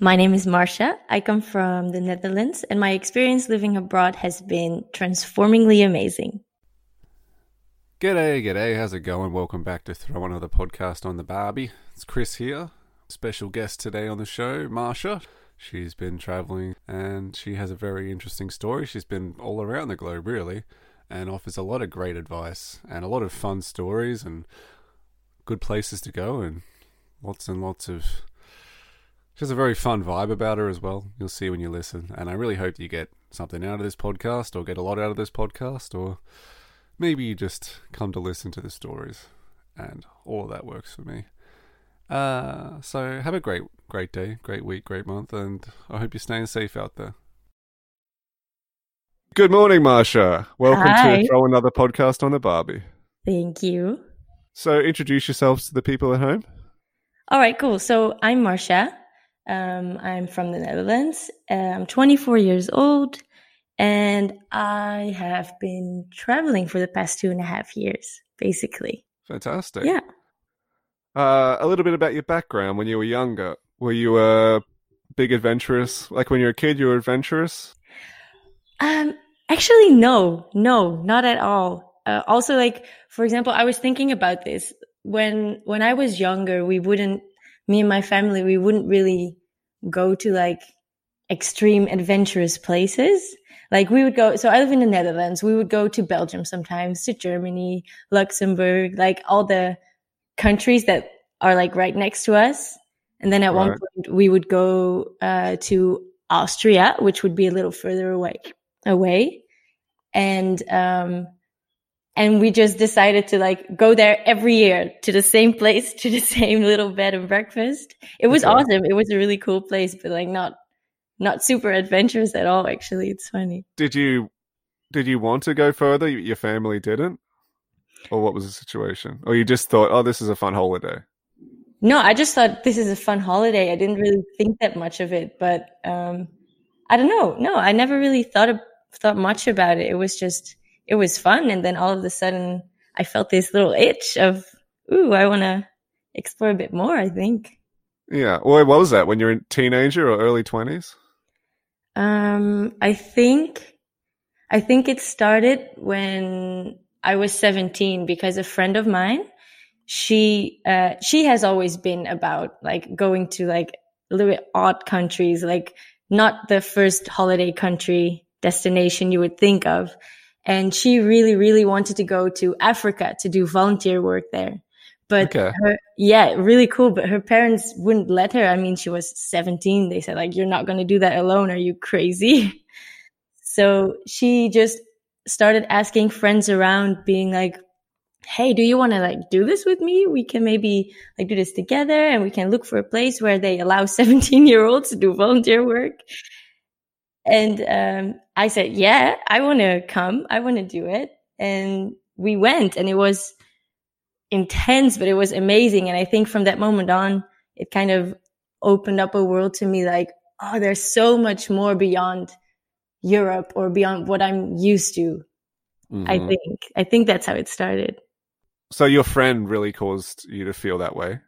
My name is Marcia. I come from the Netherlands, and my experience living abroad has been transformingly amazing. G'day, g'day, how's it going? Welcome back to Throw Another Podcast on the Barbie. It's Chris here. Special guest today on the show, Marcia. She's been traveling and she has a very interesting story. She's been all around the globe, really, and offers a lot of great advice and a lot of fun stories and good places to go and lots and lots of. She has a very fun vibe about her as well. You'll see when you listen. And I really hope you get something out of this podcast or get a lot out of this podcast or maybe you just come to listen to the stories and all of that works for me. Uh, so have a great, great day, great week, great month, and I hope you're staying safe out there. Good morning, Marcia. Welcome Hi. to Throw Another Podcast on the Barbie. Thank you. So introduce yourselves to the people at home. All right, cool. So I'm Marcia. Um, I'm from the Netherlands. Uh, I'm 24 years old, and I have been traveling for the past two and a half years, basically. Fantastic. Yeah. Uh, a little bit about your background when you were younger. Were you a big adventurous? Like when you were a kid, you were adventurous? Um, actually, no, no, not at all. Uh, also, like for example, I was thinking about this when when I was younger. We wouldn't, me and my family, we wouldn't really go to like extreme adventurous places. Like we would go. So I live in the Netherlands. We would go to Belgium sometimes, to Germany, Luxembourg, like all the countries that are like right next to us. And then at one point we would go uh, to Austria, which would be a little further away away and um and we just decided to like go there every year to the same place to the same little bed and breakfast it was Okay. awesome it was a really cool place but like not not super adventurous at all actually it's funny Did you did you want to go further? Your family didn't, or what was the situation? Or you just thought, oh, this is a fun holiday? no i just thought this is a fun holiday i didn't really think that much of it but um i don't know no i never really thought of, thought much about it it was just it was fun and then all of a sudden i felt this little itch of ooh i want to explore a bit more i think Yeah. Well, what was that when you're a teenager or early twenties? um i think i think it started when i was 17 because a friend of mine she uh she has always been about like going to like a little bit odd countries like not the first holiday country destination you would think of and she really really wanted to go to africa to do volunteer work there. But Okay. her, yeah really cool but her parents wouldn't let her. I mean she was 17 they said like you're not going to do that alone. Are you crazy? So she just started asking friends around being like hey do you want to like do this with me? We can maybe like do this together and we can look for a place where they allow 17 year olds to do volunteer work and um, i said yeah i want to come i want to do it and we went and it was intense but it was amazing and i think from that moment on it kind of opened up a world to me like oh there's so much more beyond europe or beyond what i'm used to i Mhm. think i think that's how it started So your friend really caused you to feel that way.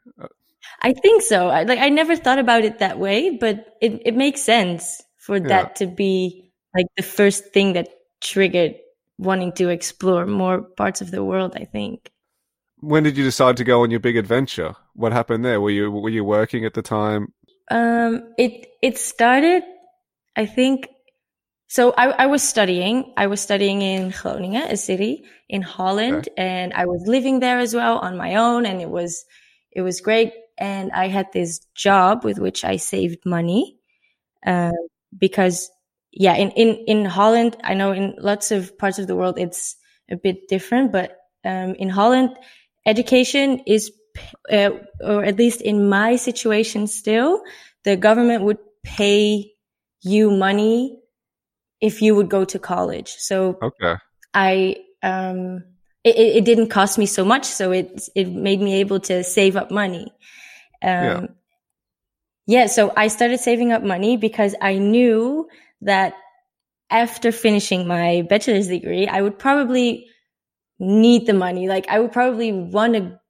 I think so. I, like I never thought about it that way, but it, it makes sense for Yeah. that to be like the first thing that triggered wanting to explore more parts of the world. I think. When did you decide to go on your big adventure? What happened there? Were you were you working at the time? Um, it it started, I think. So I, I was studying. I was studying in Groningen, a city in Holland, and I was living there as well on my own, and it was it was great. And I had this job with which I saved money, uh, because yeah, in in in Holland, I know in lots of parts of the world it's a bit different, but um, in Holland, education is, uh, or at least in my situation, still the government would pay you money if you would go to college. So Okay. I um it, it didn't cost me so much, so it it made me able to save up money. Um Yeah. Yeah, so I started saving up money because I knew that after finishing my bachelor's degree, I would probably need the money. Like I would probably want to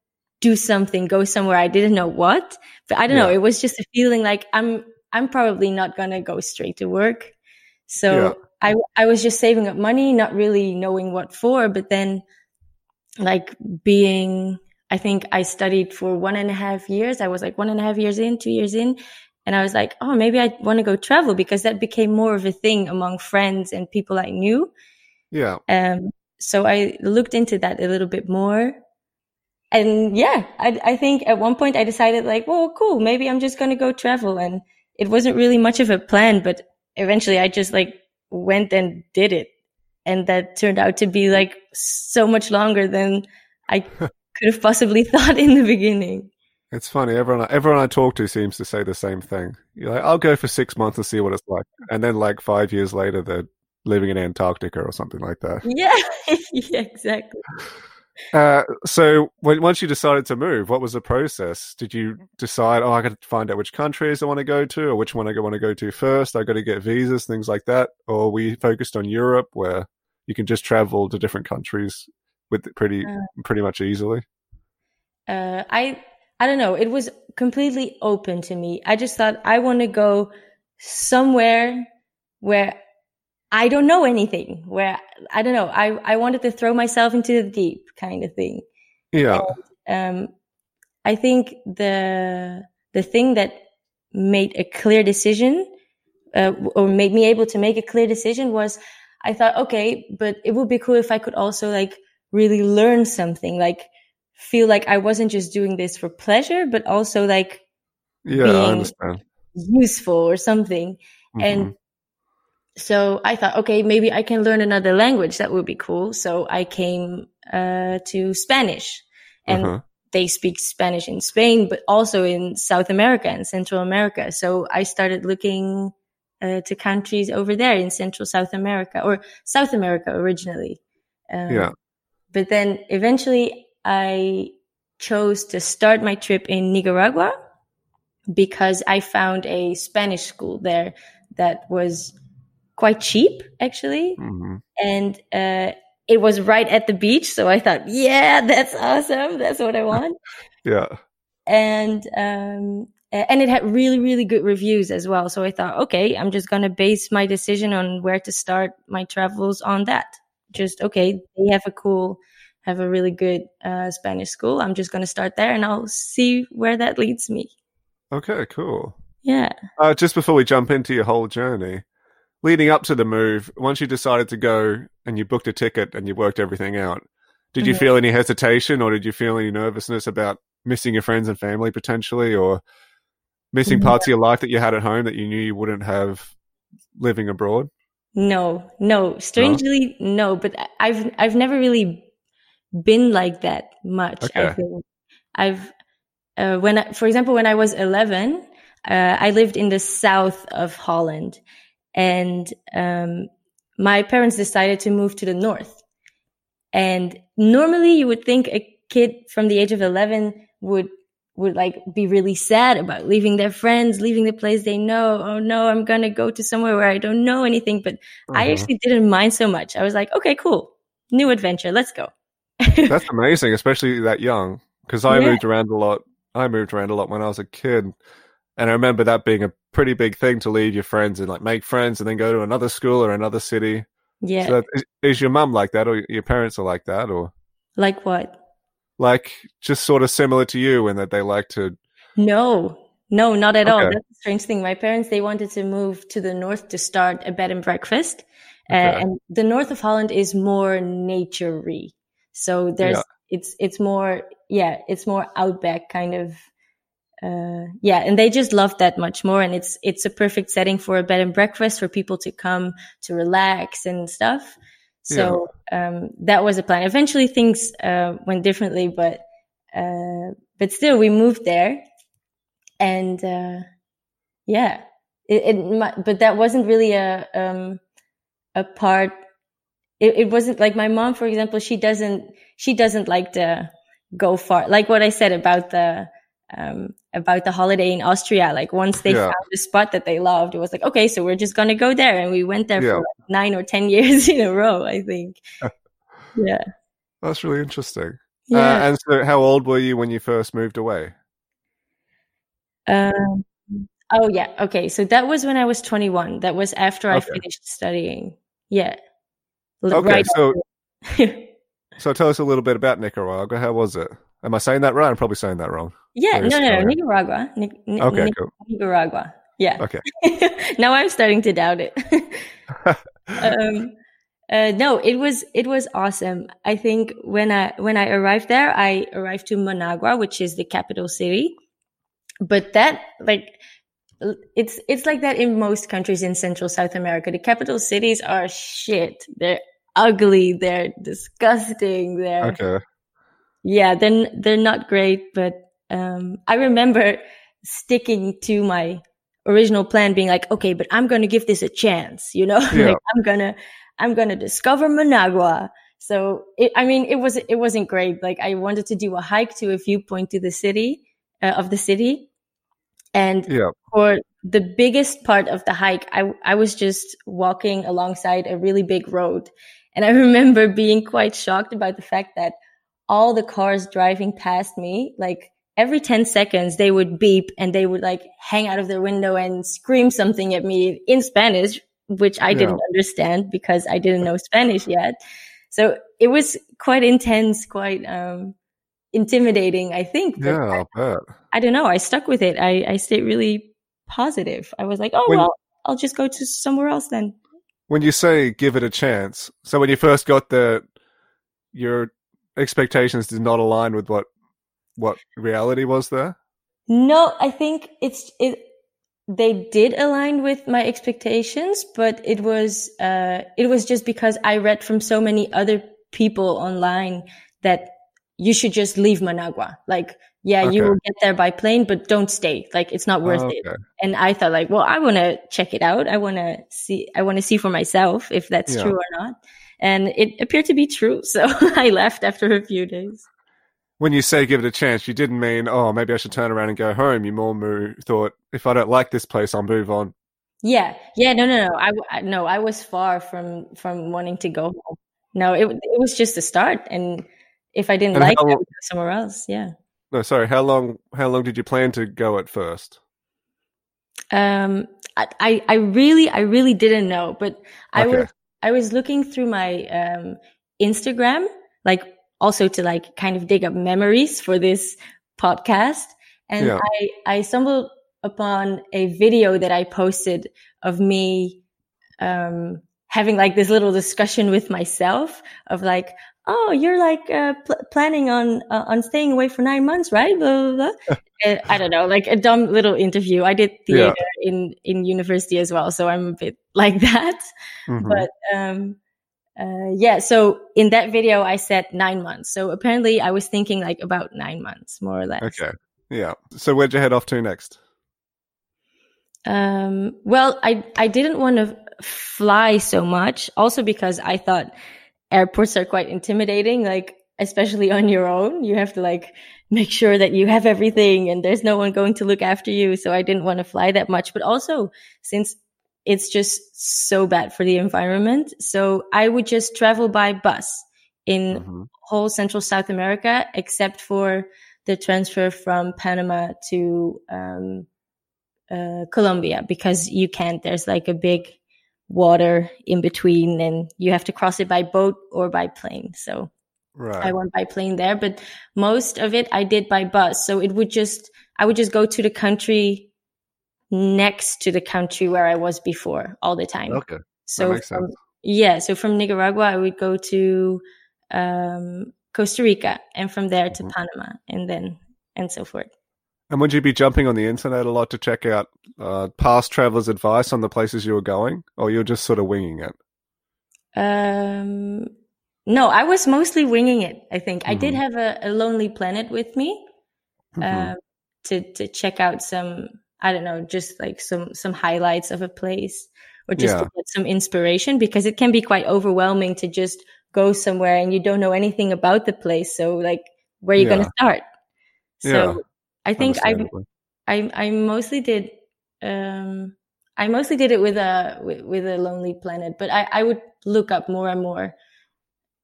do something, go somewhere I didn't know what, but I don't know. It was just a feeling like I'm I'm probably not going to go straight to work. So yeah. I, I was just saving up money, not really knowing what for, but then like being, I think I studied for one and a half years. I was like one and a half years in, two years in. And I was like, oh, maybe I want to go travel because that became more of a thing among friends and people I knew. Yeah. Um, so I looked into that a little bit more. And yeah, I, I think at one point I decided like, well, cool, maybe I'm just going to go travel. And it wasn't really much of a plan, but eventually I just like went and did it. And that turned out to be like so much longer than I could have possibly thought in the beginning. It's funny. Everyone, everyone I talk to seems to say the same thing. You're like, I'll go for six months and see what it's like, and then like five years later, they're living in Antarctica or something like that. Yeah, yeah, exactly. Uh, so when, once you decided to move, what was the process? Did you decide, oh, I got to find out which countries I want to go to, or which one I want to go to first? I got to get visas, things like that, or we focused on Europe, where you can just travel to different countries with pretty uh, pretty much easily. Uh, I I don't know. It was completely open to me. I just thought I want to go somewhere where I don't know anything where I don't know. I, I wanted to throw myself into the deep kind of thing. Yeah. And, um, I think the, the thing that made a clear decision, uh, or made me able to make a clear decision was I thought, okay, but it would be cool if I could also like really learn something, like feel like I wasn't just doing this for pleasure, but also like yeah, being I understand. useful or something. Mm-hmm. And so I thought, okay, maybe I can learn another language. That would be cool. So I came uh, to Spanish, and uh-huh. they speak Spanish in Spain, but also in South America and Central America. So I started looking uh, to countries over there in Central South America or South America originally. Um, yeah. But then eventually I chose to start my trip in Nicaragua because I found a Spanish school there that was quite cheap actually. Mm-hmm. And, uh, it was right at the beach. So I thought, yeah, that's awesome. That's what I want. yeah. And, um, and it had really, really good reviews as well. So I thought, okay, I'm just going to base my decision on where to start my travels on that. Just, okay, they have a cool, have a really good uh, Spanish school. I'm just going to start there and I'll see where that leads me. Okay, cool. Yeah. Uh, just before we jump into your whole journey, leading up to the move, once you decided to go and you booked a ticket and you worked everything out, did you mm-hmm. feel any hesitation or did you feel any nervousness about missing your friends and family potentially or missing mm-hmm. parts of your life that you had at home that you knew you wouldn't have living abroad? No, no. Strangely, no. no but I've I've never really been like that much. Okay. I think I've uh, when I, for example when I was eleven, uh, I lived in the south of Holland, and um, my parents decided to move to the north. And normally you would think a kid from the age of 11 would would like be really sad about leaving their friends, leaving the place they know. Oh no, I'm going to go to somewhere where I don't know anything. But uh-huh. I actually didn't mind so much. I was like, okay, cool. New adventure. Let's go. That's amazing, especially that young. Because I yeah. moved around a lot. I moved around a lot when I was a kid. And I remember that being a pretty big thing to leave your friends and like make friends and then go to another school or another city. Yeah. So is, is your mum like that or your parents are like that or? Like what? Like just sort of similar to you in that they like to. No, no, not at okay. all. That's a strange thing. My parents, they wanted to move to the north to start a bed and breakfast. Uh, okay. Uh, and the north of Holland is more naturey. So there's, yeah. it's, it's more, yeah, it's more outback kind of uh, yeah, and they just love that much more. And it's, it's a perfect setting for a bed and breakfast for people to come to relax and stuff. So, yeah. um, that was a plan. Eventually things, uh, went differently, but, uh, but still we moved there and, uh, yeah, it, it, but that wasn't really a, um, a part. It, it wasn't like my mom, for example, she doesn't, she doesn't like to go far. Like what I said about the, um, about the holiday in Austria. Like once they yeah. found a spot that they loved, it was like, okay, so we're just going to go there. And we went there yeah. for like nine or 10 years in a row, I think. yeah. That's really interesting. Uh, yeah. Uh, and so how old were you when you first moved away? Um, Oh yeah. Okay. So that was when I was 21. That was after I finished studying. Yeah. L- Okay, right so so tell us a little bit about Nicaragua. How was it? Am I saying that right? I'm probably saying that wrong. yeah. No, no, no. Nicaragua. Nic- Ni- Okay, Nic- cool. Nicaragua. Yeah. Okay. now I'm starting to doubt it. um, uh, no, it was it was awesome. I think when I when I arrived there, I arrived to Managua, which is the capital city. But that like it's it's like that in most countries in Central South America. The capital cities are shit. They're ugly. They're disgusting. They're okay. Yeah, they're they're not great, but um, I remember sticking to my original plan, being like, okay, but I'm going to give this a chance, you know, Yeah. like I'm gonna I'm gonna discover Managua. So it, I mean, it was it wasn't great. Like I wanted to do a hike to a viewpoint to the city uh, of the city, and Yeah. for the biggest part of the hike, I, I was just walking alongside a really big road. And I remember being quite shocked about the fact that all the cars driving past me, like every 10 seconds, they would beep and they would like hang out of their window and scream something at me in Spanish, which I Yeah. didn't understand because I didn't know Spanish yet. So it was quite intense, quite, um, intimidating, I think. Yeah, I'll bet. I don't know. I stuck with it. I, I stayed really positive. I was like, oh, When- well, I'll just go to somewhere else then. When you say give it a chance, so when you first got there, your expectations did not align with what what reality was there. No, I think it's, it, they did align with my expectations, but it was, uh, it was just because I read from so many other people online that you should just leave Managua. Like, yeah, you will get there by plane, but don't stay. Like, it's not worth Oh, it. and I thought like, well, I want to check it out. I want to see, I want to see for myself if that's Yeah. true or not. And it appeared to be true. So I left after a few days. When you say give it a chance, you didn't mean oh maybe I should turn around and go home. You more mo- thought if I don't like this place, I'll move on. Yeah. Yeah. No, no, no. I no, I was far from, from wanting to go home. No, it, it was just a start. And if I didn't And like how it, I would go somewhere else. Yeah. No, sorry. How long? How long did you plan to go at first? Um, I, I, I really, I really didn't know, but I Okay. was, I was looking through my, um, Instagram, like also to like kind of dig up memories for this podcast. And Yeah. I, I stumbled upon a video that I posted of me, um, having like this little discussion with myself of like, oh, you're like uh, pl- planning on uh, on staying away for nine months, right? Blah, blah, blah. Uh, I don't know, like a dumb little interview. I did Yeah. theater in in university as well, so I'm a bit like that. Mhm. But um, uh, yeah, so in that video, I said nine months. So apparently, I was thinking like about nine months, more or less. Okay. Yeah. So where'd you head off to next? Um, well, I I didn't want to fly so much, also because I thought airports are quite intimidating. Like especially on your own, you have to like make sure that you have everything, and there's no one going to look after you. So I didn't want to fly that much. But also since it's just so bad for the environment, so I would just travel by bus in Mhm. whole Central South America, except for the transfer from Panama to um, uh, Colombia, because you can't. There's like a big water in between, and you have to cross it by boat or by plane. So Right. I went by plane there, but most of it I did by bus. So it would just I would just go to the country next to the country where I was before all the time. okay. So from, yeah, so from Nicaragua I would go to um, Costa Rica and from there to Mhm. Panama and then and so forth. And would you be jumping on the internet a lot to check out uh, past travelers' advice on the places you were going, or you're just sort of winging it? Um, no, I was mostly winging it. I think I did Mhm. have a, a Lonely Planet with me Mhm. um, to to check out some. I don't know, just like some some highlights of a place, or just Yeah. to get some inspiration because it can be quite overwhelming to just go somewhere and you don't know anything about the place. So like, where are you going to start? So Yeah, I think I I I mostly did um I mostly did it with a with, with a Lonely Planet, but I I would look up more and more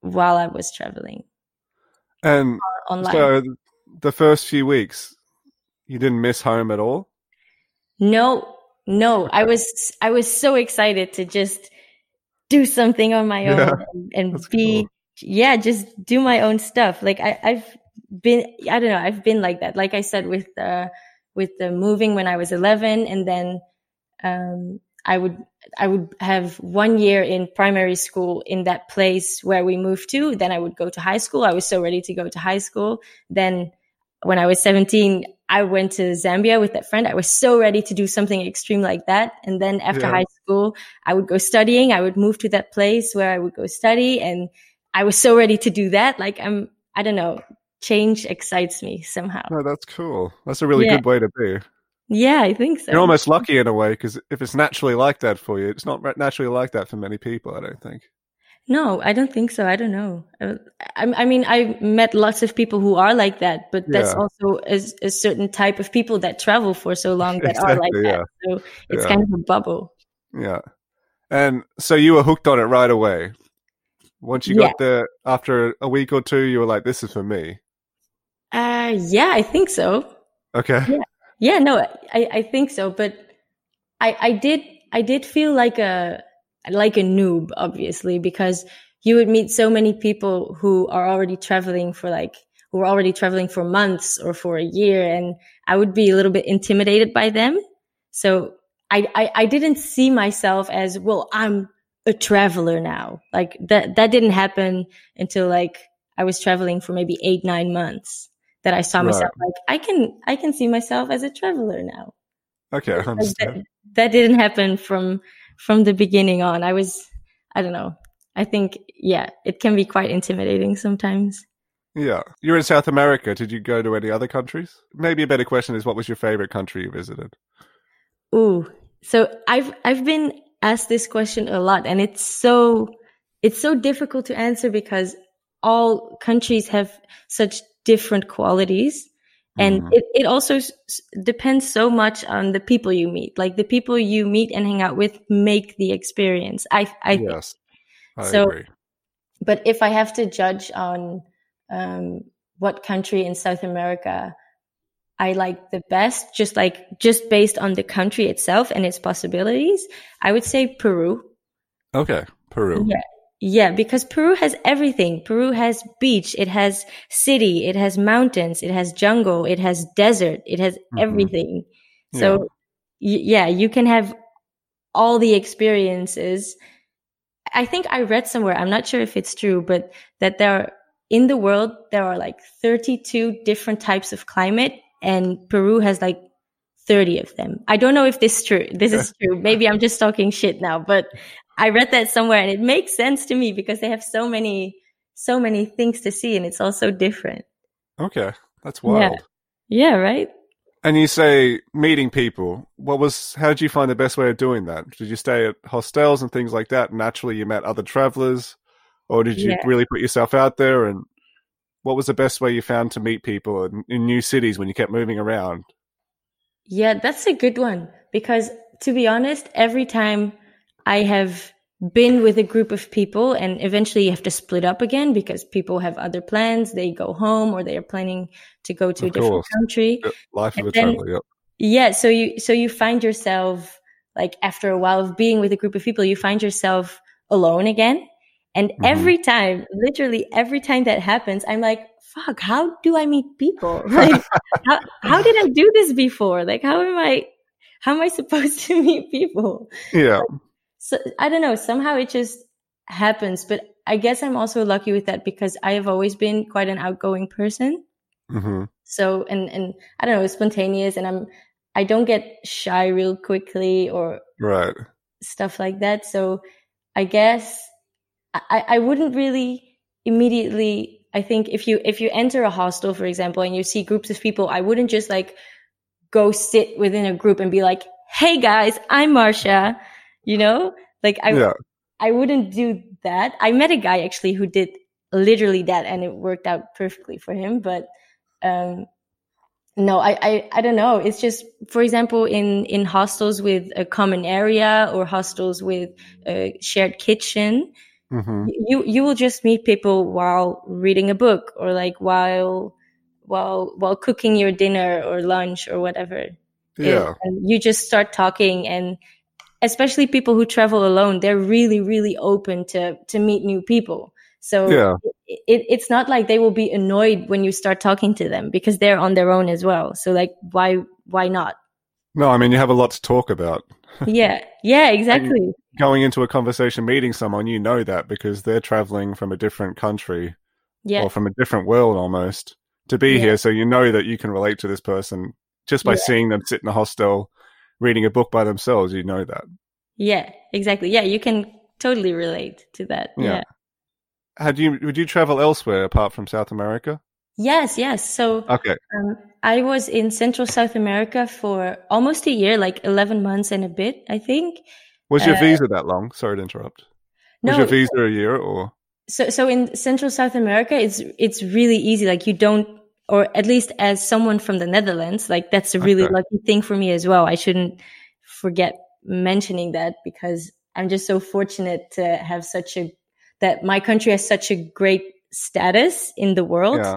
while I was traveling And online. so the first few weeks, you didn't miss home at all. No, no. I was I was so excited to just do something on my own Yeah, and, and be cool. yeah, just do my own stuff. Like I, I've been I don't know, I've been like that. Like I said with the with the moving when I was eleven and then um I would I would have one year in primary school in that place where we moved to. Then I would go to high school. I was so ready to go to high school. Then when I was 17, I went to Zambia with that friend. I was so ready to do something extreme like that. And then after Yeah. high school, I would go studying. I would move to that place where I would go study. And I was so ready to do that. Like I'm, I don't know, change excites me somehow. No, that's cool. That's a really Yeah. good way to be. Yeah, I think so. You're almost lucky in a way because if it's naturally like that for you, it's not naturally like that for many people. I don't think. No, I don't think so. I don't know. I, I mean, I met lots of people who are like that, but that's Yeah. also a, a certain type of people that travel for so long that are like Exactly, that. So it's Yeah. kind of a bubble. Yeah. And so you were hooked on it right away. Once you Yeah. got there after a week or two, you were like, "This is for me." Uh, yeah, I think so. Okay. Yeah. Yeah, no, I, I think so. But I, I did, I did feel like a, like a noob, obviously, because you would meet so many people who are already traveling for like, who are already traveling for months or for a year. And I would be a little bit intimidated by them. So I, I, I didn't see myself as, well, I'm a traveler now. Like that, that didn't happen until like I was traveling for maybe eight, nine months that I saw Right. myself like I can I can see myself as a traveler now. Okay. I understand. that, that didn't happen from from the beginning on. I was I don't know. I think yeah, it can be quite intimidating sometimes. Yeah. You're in South America. Did you go to any other countries? Maybe a better question is, what was your favorite country you visited? Ooh. So I've I've been asked this question a lot and it's so it's so difficult to answer because all countries have such different qualities and Mhm. it, it also s- depends so much on the people you meet like the people you meet and hang out with make the experience i i think yes. I So- agree. but if i have to judge on um what country in south america i like the best just like just based on the country itself and its possibilities i would say peru Okay. Peru. Yeah. Yeah, because Peru has everything. Peru has beach, it has city, it has mountains, it has jungle, it has desert, it has Mhm. everything. So, y- yeah, you can have all the experiences. I think I read somewhere, I'm not sure if it's true, but that there are, in the world, there are like 32 different types of climate and Peru has like 30 of them. I don't know if this is true. This is true. Maybe I'm just talking shit now, but I read that somewhere and it makes sense to me because they have so many, so many things to see and it's all so different. Okay. That's Yeah. wild. Yeah, right? And you say meeting people. What was? How did you find the best way of doing that? Did you stay at hostels and things like that? Naturally, you met other travelers, or did you Yeah. really put yourself out there? And what was the best way you found to meet people in, in new cities when you kept moving around? Yeah, that's a good one because to be honest, every time I have been with a group of people and eventually you have to split up again because people have other plans, they go home or they are planning to go to Of a different course. country. Life of a then- traveler. Yep. Yeah, so you so you find yourself like after a while of being with a group of people, you find yourself alone again. And Mhm. every time, literally every time that happens, I'm like, fuck, how do I meet people? Like how how did I do this before? Like how am I how am I supposed to meet people? Yeah. So I don't know, somehow it just happens, but I guess I'm also lucky with that because I have always been quite an outgoing person. hmm So and and I don't know, spontaneous and I'm I don't get shy real quickly or Right. stuff like that. So I guess I, I wouldn't really immediately I think if you if you enter a hostel, for example, and you see groups of people, I wouldn't just like go sit within a group and be like, Hey guys, I'm Marcia. You know? Like I yeah. I wouldn't do that. I met a guy actually who did literally that and it worked out perfectly for him. But um no, I, I, I don't know. It's just, for example, in, in hostels with a common area or hostels with a shared kitchen, hmm you, you will just meet people while reading a book or like while, while, while cooking your dinner or lunch or whatever. Yeah. you just start talking and especially people who travel alone, they're really, really open to, to meet new people. So Yeah. it, it's not like they will be annoyed when you start talking to them because they're on their own as well. So like, why, why not? No, I mean you have a lot to talk about. Yeah. Yeah, exactly. Going into a conversation, meeting someone, you know that because they're traveling from a different country Yeah. or from a different world almost to be Yeah. here. So you know that you can relate to this person just by Yeah. seeing them sit in a hostel reading a book by themselves. You know that. Yeah, exactly. Yeah, you can totally relate to that. Yeah. Yeah. Had you would you travel elsewhere apart from South America? Yes, yes. So Okay. um, I was in Central South America for almost a year, like 11 months and a bit, I think. Was your Uh, visa that long? Sorry to interrupt. Was your visa a year or? so so in Central South America, it's it's really easy. Like you don't, or at least as someone from the Netherlands, like that's a really Okay. lucky thing for me as well. I shouldn't forget mentioning that because I'm just so fortunate to have such a that my country has such a great status in the world. Yeah.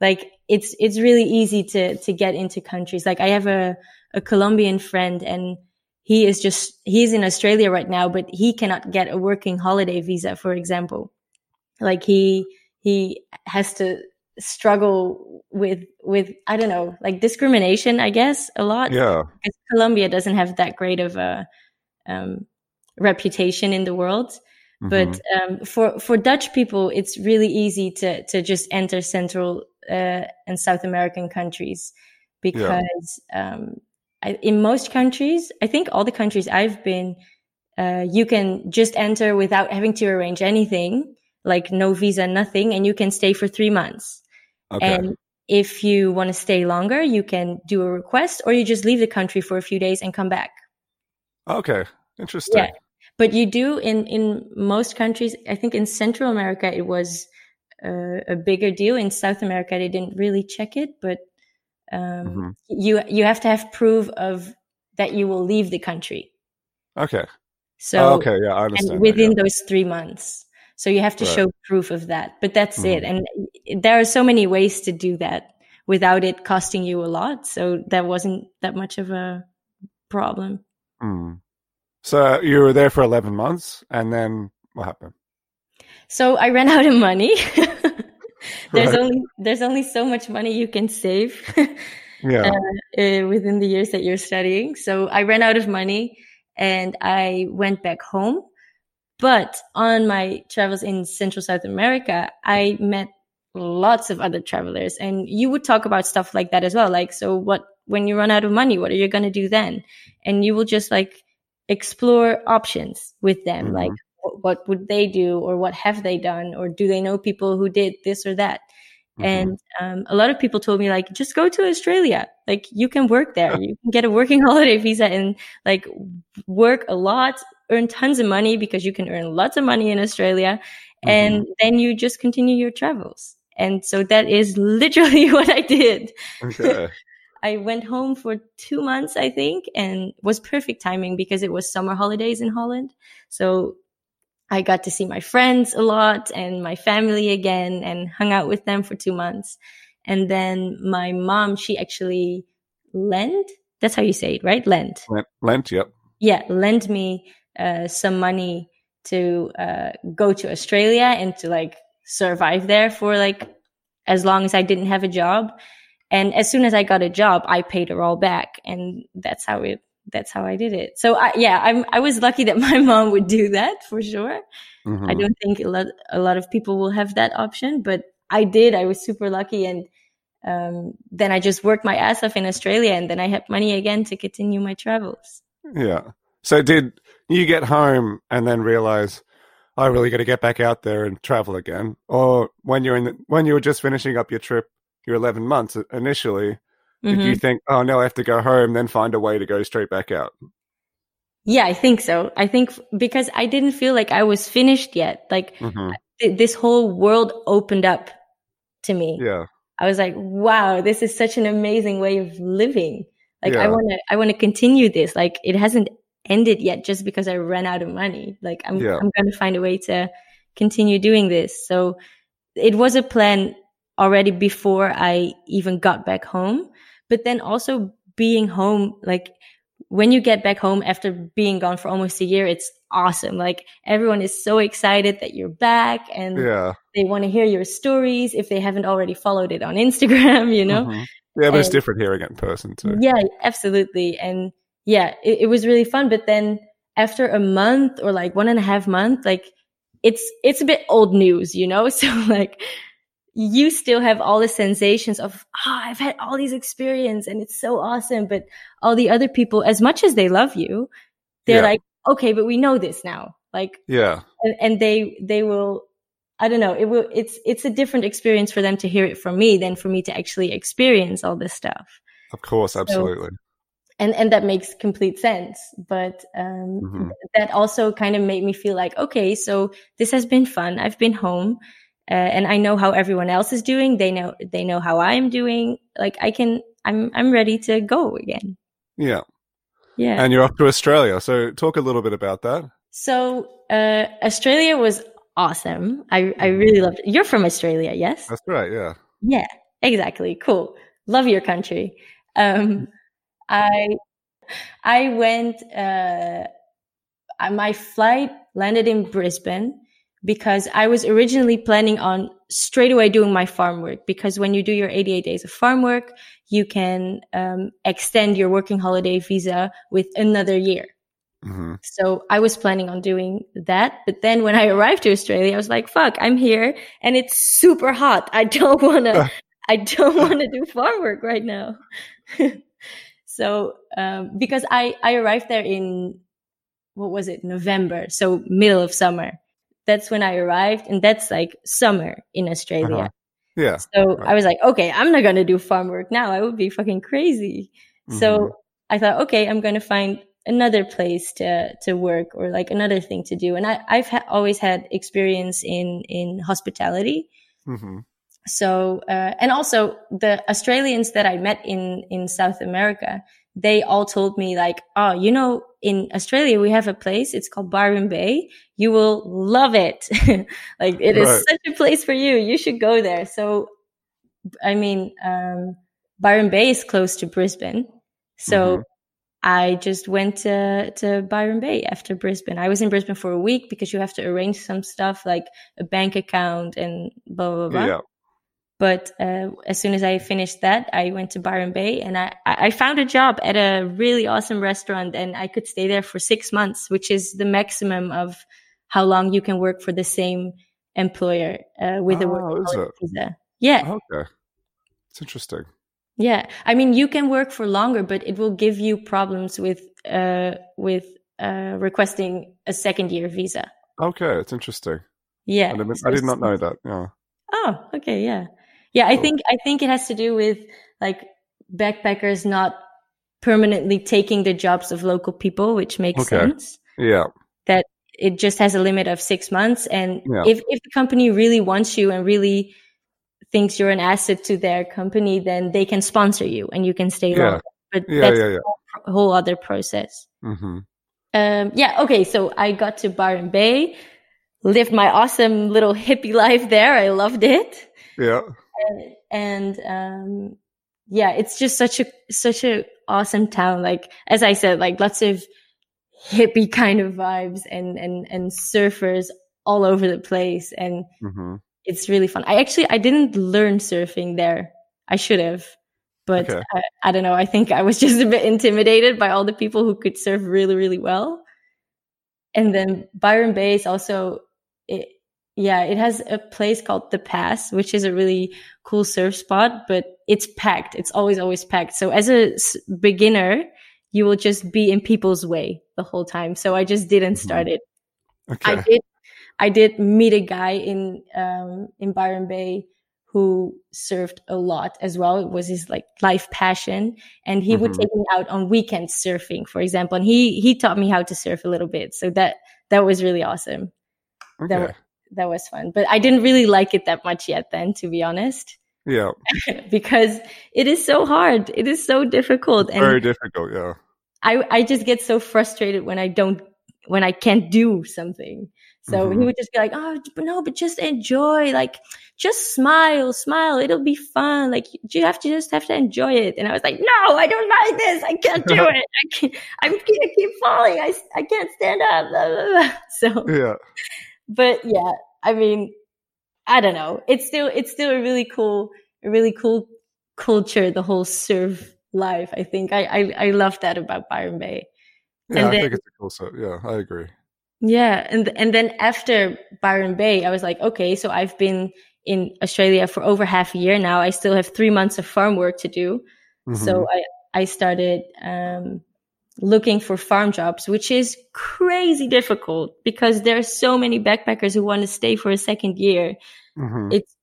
Like it's it's really easy to to get into countries. Like I have a a Colombian friend and he is just he's in Australia right now, but he cannot get a working holiday visa, for example. Like he he has to struggle with with I don't know, like discrimination, I guess, a lot. Yeah. Because Colombia doesn't have that great of a um, reputation in the world. But Mhm. um, for for Dutch people, it's really easy to to just enter Central uh, and South American countries because um, I, in most countries, I think all the countries I've been, uh, you can just enter without having to arrange anything, like no visa, nothing, and you can stay for three months. Okay. And if you want to stay longer, you can do a request, or you just leave the country for a few days and come back. okay. Interesting. Yeah. But you do in in most countries. I think in Central America it was uh, a bigger deal. In South America they didn't really check it, but um, Mhm. you you have to have proof of that you will leave the country. Okay. So Oh, okay. Yeah, I understand. and that, within yeah. those three months. So you have to Right. show proof of that. But that's it. Mhm. And there are so many ways to do that without it costing you a lot. So that wasn't that much of a problem. Hmm. So you were there for eleven months, and then what happened? So I ran out of money. there's Right. only there's only so much money you can save Yeah. uh, within the years that you're studying. So I ran out of money and I went back home. But on my travels in Central South America, I met lots of other travelers and you would talk about stuff like that as well. Like, so what, when you run out of money, what are you going to do then? And you will just like explore options with them. Mhm. Like, what would they do or what have they done? Or do they know people who did this or that? Mhm. And um, a lot of people told me like, just go to Australia. Like you can work there. you can get a working holiday visa and like work a lot, earn tons of money because you can earn lots of money in Australia. Mm-hmm. And then you just continue your travels. And so that is literally what I did. okay. I went home for two months, I think, and was perfect timing because it was summer holidays in Holland. So I got to see my friends a lot and my family again and hung out with them for two months. And then my mom, she actually lent. That's how you say it, right? Lent. Lent, Lent. Yep. Yeah, lent me uh, some money to uh, go to Australia and to like survive there for like as long as I didn't have a job. And as soon as I got a job, I paid her all back, and that's how it. That's how I did it. So I, yeah, I'm. I was lucky that my mom would do that for sure. Mhm. I don't think a lot a lot of people will have that option, but I did. I was super lucky, and um, then I just worked my ass off in Australia, and then I had money again to continue my travels. Yeah. So did you get home and then realize I really got to get back out there and travel again, or when you're in the, when you were just finishing up your trip, your 11 months initially, did Mhm. you think, oh no, I have to go home, then find a way to go straight back out? Yeah, I think so. I think because I didn't feel like I was finished yet. Like hmm th- this whole world opened up to me. Yeah. I was like, wow, this is such an amazing way of living. Like I want to, I want to continue this. Like it hasn't ended yet just because I ran out of money. Like I'm, Yeah. I'm going to find a way to continue doing this. So it was a plan already before I even got back home. But then also being home, like when you get back home after being gone for almost a year, it's awesome. Like everyone is so excited that you're back and Yeah. they want to hear your stories if they haven't already followed it on Instagram, you know? Mhm. Yeah, but it's different hearing it in person too. Yeah, absolutely. And yeah, it, it was really fun. But then after a month or like one and a half month, like it's it's a bit old news, you know? So like you still have all the sensations of, oh, I've had all these experience and it's so awesome. But all the other people, as much as they love you, they're Yeah. like, okay, but we know this now. Like Yeah. and, and they they will I don't know, it will it's it's a different experience for them to hear it from me than for me to actually experience all this stuff Of course, absolutely. And and that makes complete sense but um Mhm. that also kind of made me feel like okay so this has been fun i've been home uh, and i know how everyone else is doing they know they know how i'm doing like i can i'm i'm ready to go again Yeah. yeah And you're off to Australia. So talk a little bit about that. so uh australia was awesome i i really loved it you're from australia yes That's right, yeah. Yeah, exactly. Cool. Love your country. Um, I I went. Uh, my flight landed in Brisbane because I was originally planning on straight away doing my farm work. Because when you do your 88 days of farm work, you can um, extend your working holiday visa with another year. hmm So I was planning on doing that. But then when I arrived to Australia, I was like, fuck, I'm here and it's super hot. I don't want to, I don't want to do farm work right now. so, um, because I, I arrived there in, what was it? November. So middle of summer. That's when I arrived and that's like summer in Australia. Uh-huh. Yeah. So Right. I was like, okay, I'm not going to do farm work now. I would be fucking crazy. Mhm. So I thought, okay, I'm going to find another place to, to work or like another thing to do. And I, I've ha- always had experience in, in hospitality. Mhm. So, uh, and also the Australians that I met in, in South America, they all told me like, oh, you know, in Australia, we have a place. It's called Byron Bay. You will love it. like it is Right. such a place for you. You should go there. So, I mean, um, Byron Bay is close to Brisbane. So Mhm. I just went to, to Byron Bay after Brisbane. I was in Brisbane for a week because you have to arrange some stuff like a bank account and blah, blah, blah. Yeah. But uh, as soon as I finished that, I went to Byron Bay and I, I found a job at a really awesome restaurant and I could stay there for six months, which is the maximum of how long you can work for the same employer uh, with a Oh, working is it? visa. Yeah, Okay. It's interesting. yeah. I mean, you can work for longer, but it will give you problems with uh, with uh, requesting a second year visa. Okay, it's interesting. Yeah, I, didn't, I did not know that. Yeah. Oh, okay, yeah, yeah. I think I think it has to do with like backpackers not permanently taking the jobs of local people, which makes Okay. sense. Yeah. That it just has a limit of six months, and Yeah. if if the company really wants you and really thinks you're an asset to their company, then they can sponsor you and you can stay Yeah. longer. But Yeah, that's a whole other process. hmm Um, yeah, okay. So I got to Byron Bay, lived my awesome little hippie life there. I loved it. Yeah. And um yeah it's just such a such a awesome town. Like as i said like lots of hippie kind of vibes and and and surfers all over the place. And hmm it's really fun. I actually i didn't learn surfing there. I should have but Okay. I, I don't know. I think i was just a bit intimidated by all the people who could surf really really well. And then byron bay is also it, yeah it has a place called the pass which is a really cool surf spot but it's packed it's always always packed so as a s- beginner you will just be in people's way the whole time so i just didn't Mhm. start it Okay. I did I did meet a guy in um in Byron Bay who surfed a lot as well. It was his like life passion. And he would Mhm. take me out on weekends surfing, for example. And he he taught me how to surf a little bit. So that that was really awesome. okay. That that was fun. But I didn't really like it that much yet then, to be honest. yeah. because it is so hard. It is so difficult. And Very difficult. Yeah. I, I just get so frustrated when I don't when I can't do something. So Mhm. he would just be like, "Oh, no, but just enjoy. Like, just smile, smile. It'll be fun. Like, you have to just have to enjoy it." And I was like, "No, I don't like this. I can't do it. I can't. I'm gonna keep falling. I I can't stand up." Blah, blah, blah. So Yeah. But yeah, I mean, I don't know. It's still it's still a really cool, a really cool culture. The whole surf life. I think I I, I love that about Byron Bay. Yeah, And I then- think it's a cool set. Yeah, I agree. Yeah, and and then after Byron Bay, I was like, okay, so I've been in Australia for over half a year now. I still have three months of farm work to do. So Mhm. I I started um, looking for farm jobs, which is crazy difficult because there are so many backpackers who want to stay for a second year. Mhm. It's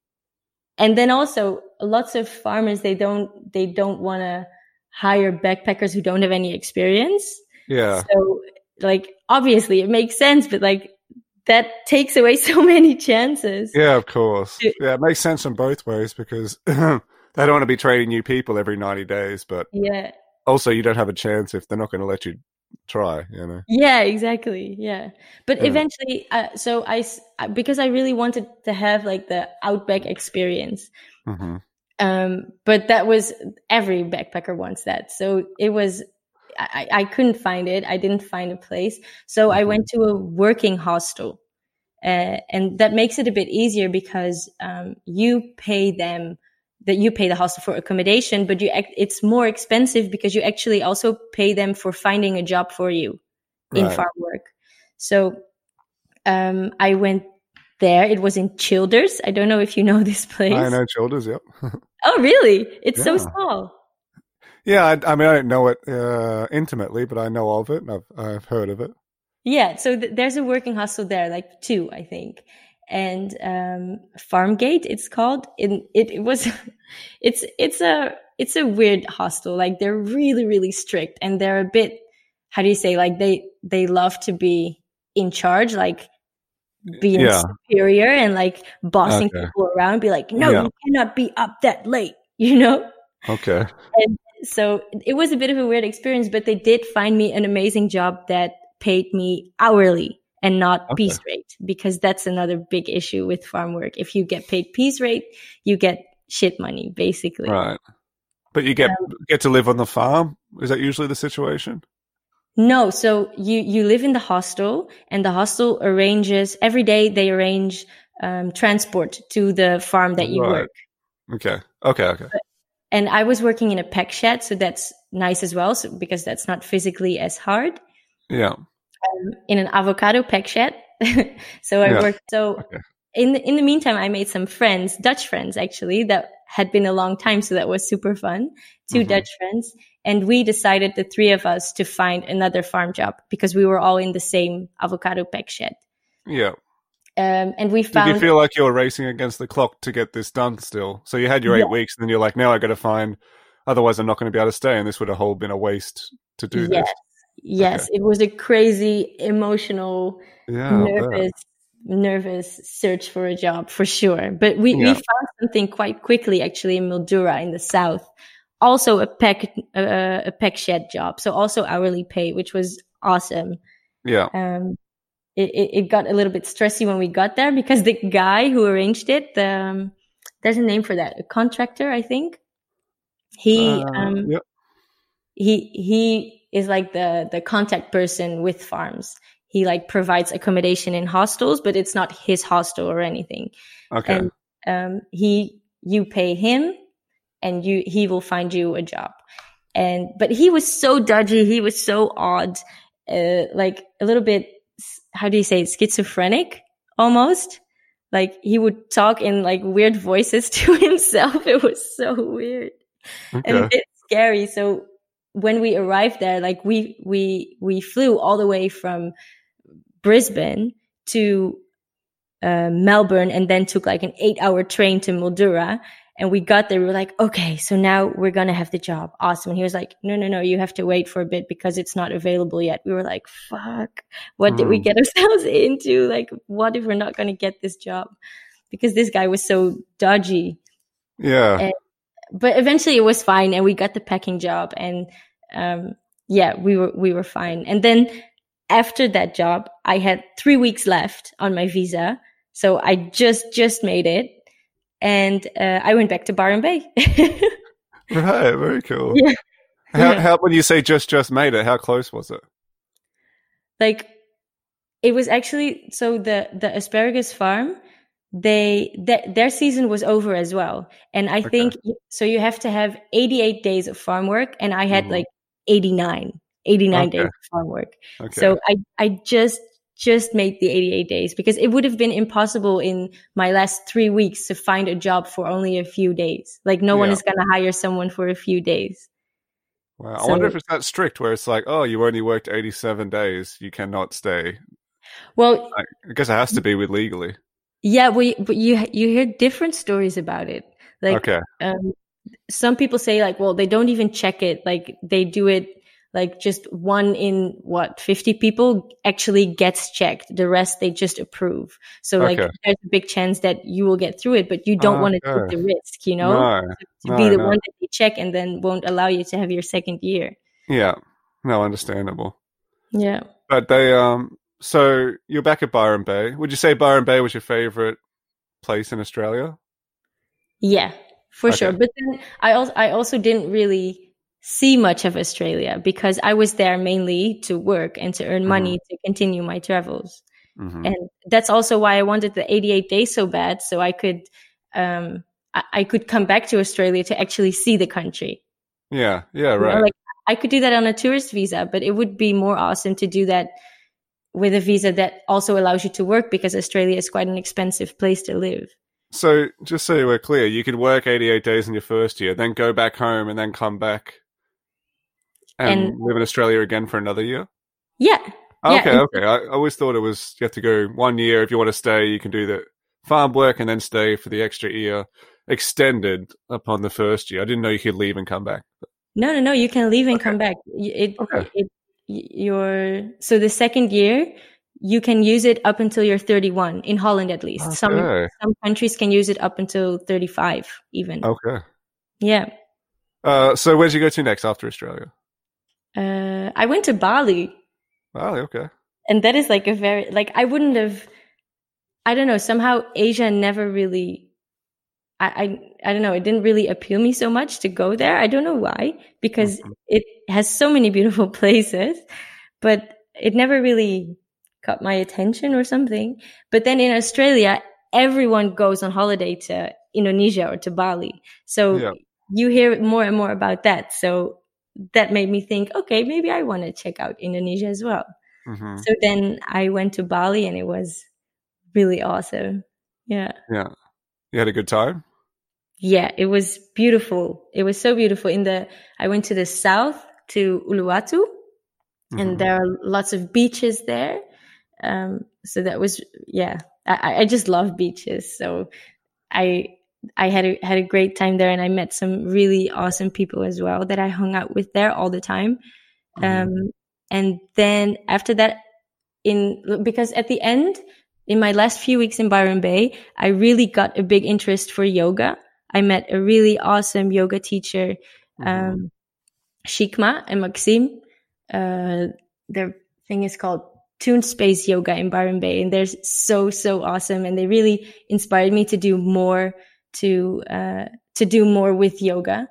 and then also lots of farmers they don't they don't want to hire backpackers who don't have any experience. yeah, So like obviously it makes sense, but like that takes away so many chances. yeah, of course. Yeah. Yeah, it makes sense in both ways because they don't want to be training new people every ninety days, but Yeah. Also you don't have a chance if they're not going to let you try. You know. Yeah, exactly. Yeah. But Yeah. eventually, uh, so i because I really wanted to have like the outback experience. hmm Um, but that was every backpacker wants that. So it was, I, I couldn't find it. I didn't find a place. So I Mhm. went to a working hostel. Uh, and that makes it a bit easier because um, you pay them that you pay the hostel for accommodation, but you act, it's more expensive because you actually also pay them for finding a job for you in farm work. So um, I went there. It was in Childers. I don't know if you know this place. I know Childers. Yep. Oh, really? It's so small. yeah, I, I mean I don't know it uh, intimately, but I know of it and I've I've heard of it. Yeah. So th- there's a working hostel there, like two, I think. And um, Farmgate, it's called. In it, it was, it's it's a it's a weird hostel. Like they're really really strict, and they're a bit. How do you say? Like they they love to be in charge, like being Yeah. superior and like bossing Okay. people around. Be like, no, Yeah. you cannot be up that late. You know. Okay. so it was a bit of a weird experience, but they did find me an amazing job that paid me hourly and not Okay. piece rate because that's another big issue with farm work. If you get paid piece rate, you get shit money basically. Right. But you get get to live on the farm. Is that usually the situation? No, so you you live in the hostel and the hostel arranges every day they arrange um, transport to the farm that you Right. work. Okay. Okay. Okay. And I was working in a pack shed, so that's nice as well, so, because that's not physically as hard. Yeah. In an avocado pack shed. so I Yeah. worked. So Okay. in the, in the meantime, I made some friends, Dutch friends actually, that had been a long time. So that was super fun. 2 Mhm. Dutch friends. And we decided, the three of us, to find another farm job because we were all in the same avocado pack shed. Yeah. Um, and we Did found, you feel like you were racing against the clock to get this done still? So you had your eight Yeah. weeks and then you're like, now I got to find, otherwise I'm not going to be able to stay. And this would have whole been a waste to do yes, yes, it was a crazy, emotional. Yeah. Nervous nervous search for a job for sure but we, we found something quite quickly actually in mildura in the south also a pack uh, a pack shed job so also hourly pay which was awesome Yeah. um it, it, it got a little bit stressy when we got there because the guy who arranged it the um, there's a name for that a contractor i think he Uh, um yep. he he is like the the contact person with farms. He like provides accommodation in hostels but it's not his hostel or anything. Okay. and um he you pay him and you he will find you a job. And but he was so dodgy. He was so odd uh, like a little bit how do you say schizophrenic almost. Like he would talk in like weird voices to himself. It was so weird. And a okay. bit scary. So when we arrived there, like we we we flew all the way from Brisbane to uh, Melbourne, and then took like an eight-hour train to Mildura. And we got there, we were like, okay, so now we're gonna have the job. Awesome. And he was like, no, no, no, you have to wait for a bit because it's not available yet. We were like, fuck, what did we Mm. get ourselves into? Like, what if we're not gonna get this job? Because this guy was so dodgy Yeah. and- but eventually it was fine and we got the packing job and um yeah we were we were fine and then after that job, I had three weeks left on my visa. So I just, just made it. And uh, I went back to Byron Bay. right. Very cool. Yeah. How, Yeah. how, when you say just, just made it, how close was it? like it was actually so the the asparagus farm they th- their season was over as well and i Okay. think so you have to have 88 days of farm work and i had Mhm. like 89 89 days of farm work Okay. so i i just just made the 88 days because it would have been impossible in my last three weeks to find a job for only a few days like no one is going to hire someone for a few days wow. I wonder if it's that strict where it's like, oh, you only worked 87 days. You cannot stay. well I guess it has to be with legally. Yeah, well, but you you hear different stories about it. Like, okay. um, some people say like, well, they don't even check it. Like, they do it like just one in what fifty people actually gets checked. The rest they just approve. So like, there's a big chance that you will get through it, but you don't want to take Okay. the risk. You know, No. to no, be the no. one that they check and then won't allow you to have your second year. Yeah. No, understandable. Yeah. But they, um, so you're back at Byron Bay. Would you say Byron Bay was your favorite place in Australia? Yeah, for Okay. sure. But then I also I also didn't really see much of Australia because I was there mainly to work and to earn Mm-hmm. money to continue my travels. hmm And that's also why I wanted the 88 days so bad so I could um I, I could come back to Australia to actually see the country. Yeah. Yeah. You know, Right. like I could do that on a tourist visa, but it would be more awesome to do that with a visa that also allows you to work because Australia is quite an expensive place to live. So, just so we're clear, you could work 88 days in your first year, then go back home and then come back and, And- live in Australia again for another year? Yeah. Yeah, Okay, and- okay. I I always thought it was you have to go one year. If you want to stay, you can do the farm work and then stay for the extra year extended upon the first year. I didn't know you could leave and come back. No, no, no. You can leave and Okay. come back. It, Okay. it, your so the second year you can use it up until you're 31 in Holland at least. Some Okay. some countries can use it up until 35 even. Okay. Yeah. Uh, so where'd you go to next after Australia? Uh, I went to Bali, Bali. Okay. and that is like a very like I wouldn't have. I don't know. Somehow Asia never really. I, I I don't know. It didn't really appeal me so much to go there. I don't know why because Mhm. it has so many beautiful places, but it never really caught my attention or something. But then in Australia, everyone goes on holiday to Indonesia or to Bali. So Yeah. you hear more and more about that. So that made me think, okay, maybe I want to check out Indonesia as well. hmm So then I went to Bali and it was really awesome. Yeah. Yeah. You had a good time. Yeah, it was beautiful. It was so beautiful. In the I went to the south to Uluwatu, Mhm. and there are lots of beaches there. Um, so that was yeah. I, I just love beaches. So I I had a had a great time there, and I met some really awesome people as well that I hung out with there all the time. Mhm. Um, and then after that, in because at the end, in my last few weeks in Byron Bay, I really got a big interest for yoga. I met a really awesome yoga teacher, Mhm. um, Shikma and Maxim. Uh, their thing is called Tune Space Yoga in Byron Bay, and they're so so awesome, and they really inspired me to do more to uh, to do more with yoga.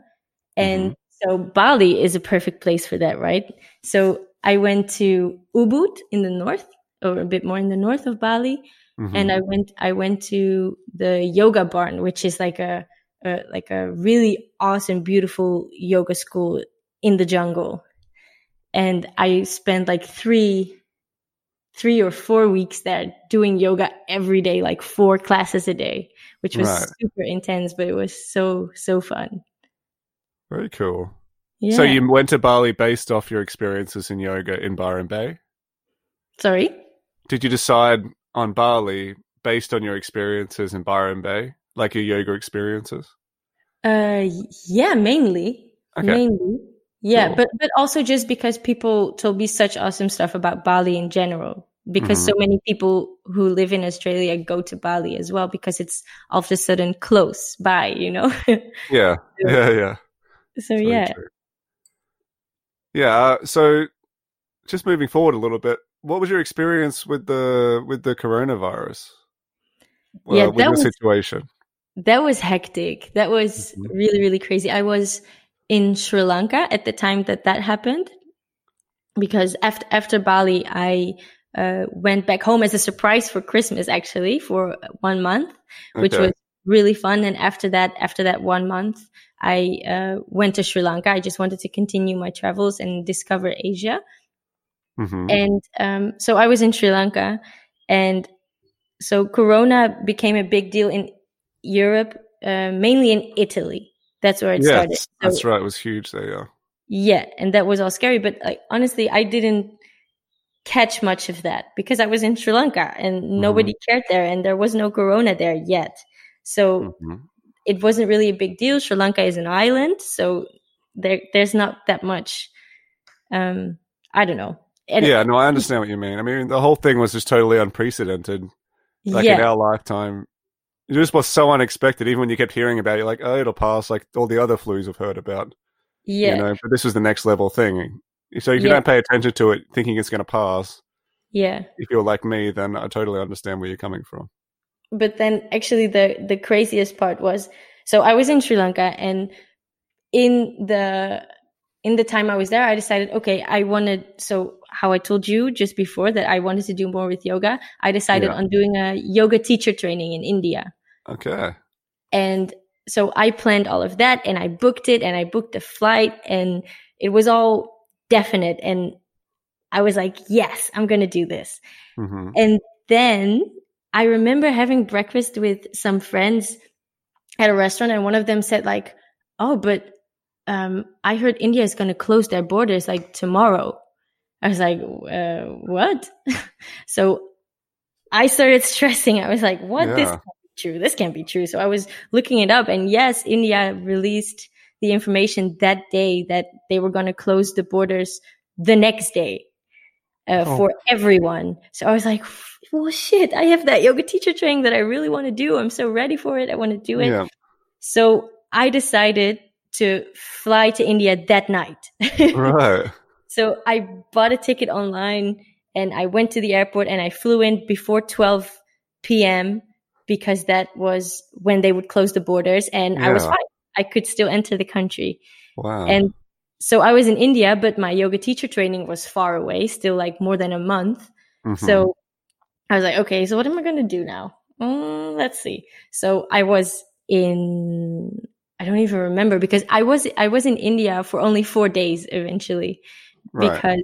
And so Bali is a perfect place for that, right? So I went to Ubud in the north, or a bit more in the north of Bali, Mhm. and I went I went to the yoga barn, which is like a, a like a really awesome, beautiful yoga school in the jungle. And I spent like three three or four weeks there doing yoga every day, like four classes a day, which was Right. super intense, but it was so so fun. Very cool. Yeah. So you went to Bali based off your experiences in yoga in Byron Bay. sorry. Did you decide on Bali based on your experiences in Byron Bay, like your yoga experiences? Uh, yeah, mainly, Okay. mainly, yeah, Cool. but but also just because people told me such awesome stuff about Bali in general. Because Mm-hmm. so many people who live in Australia go to Bali as well because it's all of a sudden close by, you know. Yeah, yeah, yeah. so yeah, true. Yeah. Uh, so, just moving forward a little bit, what was your experience with the with the coronavirus? Yeah, with the was- situation. That was hectic. That was Mhm. really, really crazy. I was in Sri Lanka at the time that that happened because after, after Bali, I uh, went back home as a surprise for Christmas, actually, for one month, which Okay. was really fun. And after that, after that one month, I uh, went to Sri Lanka. I just wanted to continue my travels and discover Asia. Mhm. And um, so I was in Sri Lanka, and so Corona became a big deal in Europe, uh, mainly in Italy. That's where it started. So, that's right. It was huge there. Yeah. yeah, and that was all scary. But like honestly, I didn't catch much of that because I was in Sri Lanka and nobody cared there, and there was no Corona there yet. So Mhm. it wasn't really a big deal. Sri Lanka is an island, so there there's not that much. Um, I don't know. And- Yeah, no, I understand what you mean. I mean, the whole thing was just totally unprecedented. Like in our lifetime, it just was so unexpected. Even when you kept hearing about it, you're like, oh, it'll pass, like all the other flus I've heard about. yeah. You know, but this was the next level thing. So if you Yeah. don't pay attention to it, thinking it's going to pass, Yeah. if you're like me, then I totally understand where you're coming from. But then actually the the craziest part was so I was in Sri Lanka and in the in the time I was there I decided okay I wanted so how I told you just before that I wanted to do more with yoga I decided Yeah. on doing a yoga teacher training in India Okay. and so I planned all of that and I booked it and I booked the flight and it was all definite and I was like yes I'm going to do this hmm and then I remember having breakfast with some friends at a restaurant, and one of them said, like, oh, but um, I heard India is going to close their borders like tomorrow. I was like, uh, what? so I started stressing. I was like, what? This Yeah. be true. This can't be true. So I was looking it up, and yes, India released the information that day that they were going to close the borders the next day uh, Oh. for everyone. So I was like, well, shit, I have that yoga teacher training that I really want to do. I'm so ready for it. I want to do it. Yeah. So I decided to fly to India that night. Right. so I bought a ticket online and I went to the airport and I flew in before 12 p.m. because that was when they would close the borders and I was fine. I could still enter the country. Wow. And so I was in India, but my yoga teacher training was far away, still like more than a month. Mhm. So I was like, okay, so what am I going to do now? Mm, let's see. So I was in, I don't even remember because I was, I was in India for only four days eventually right. because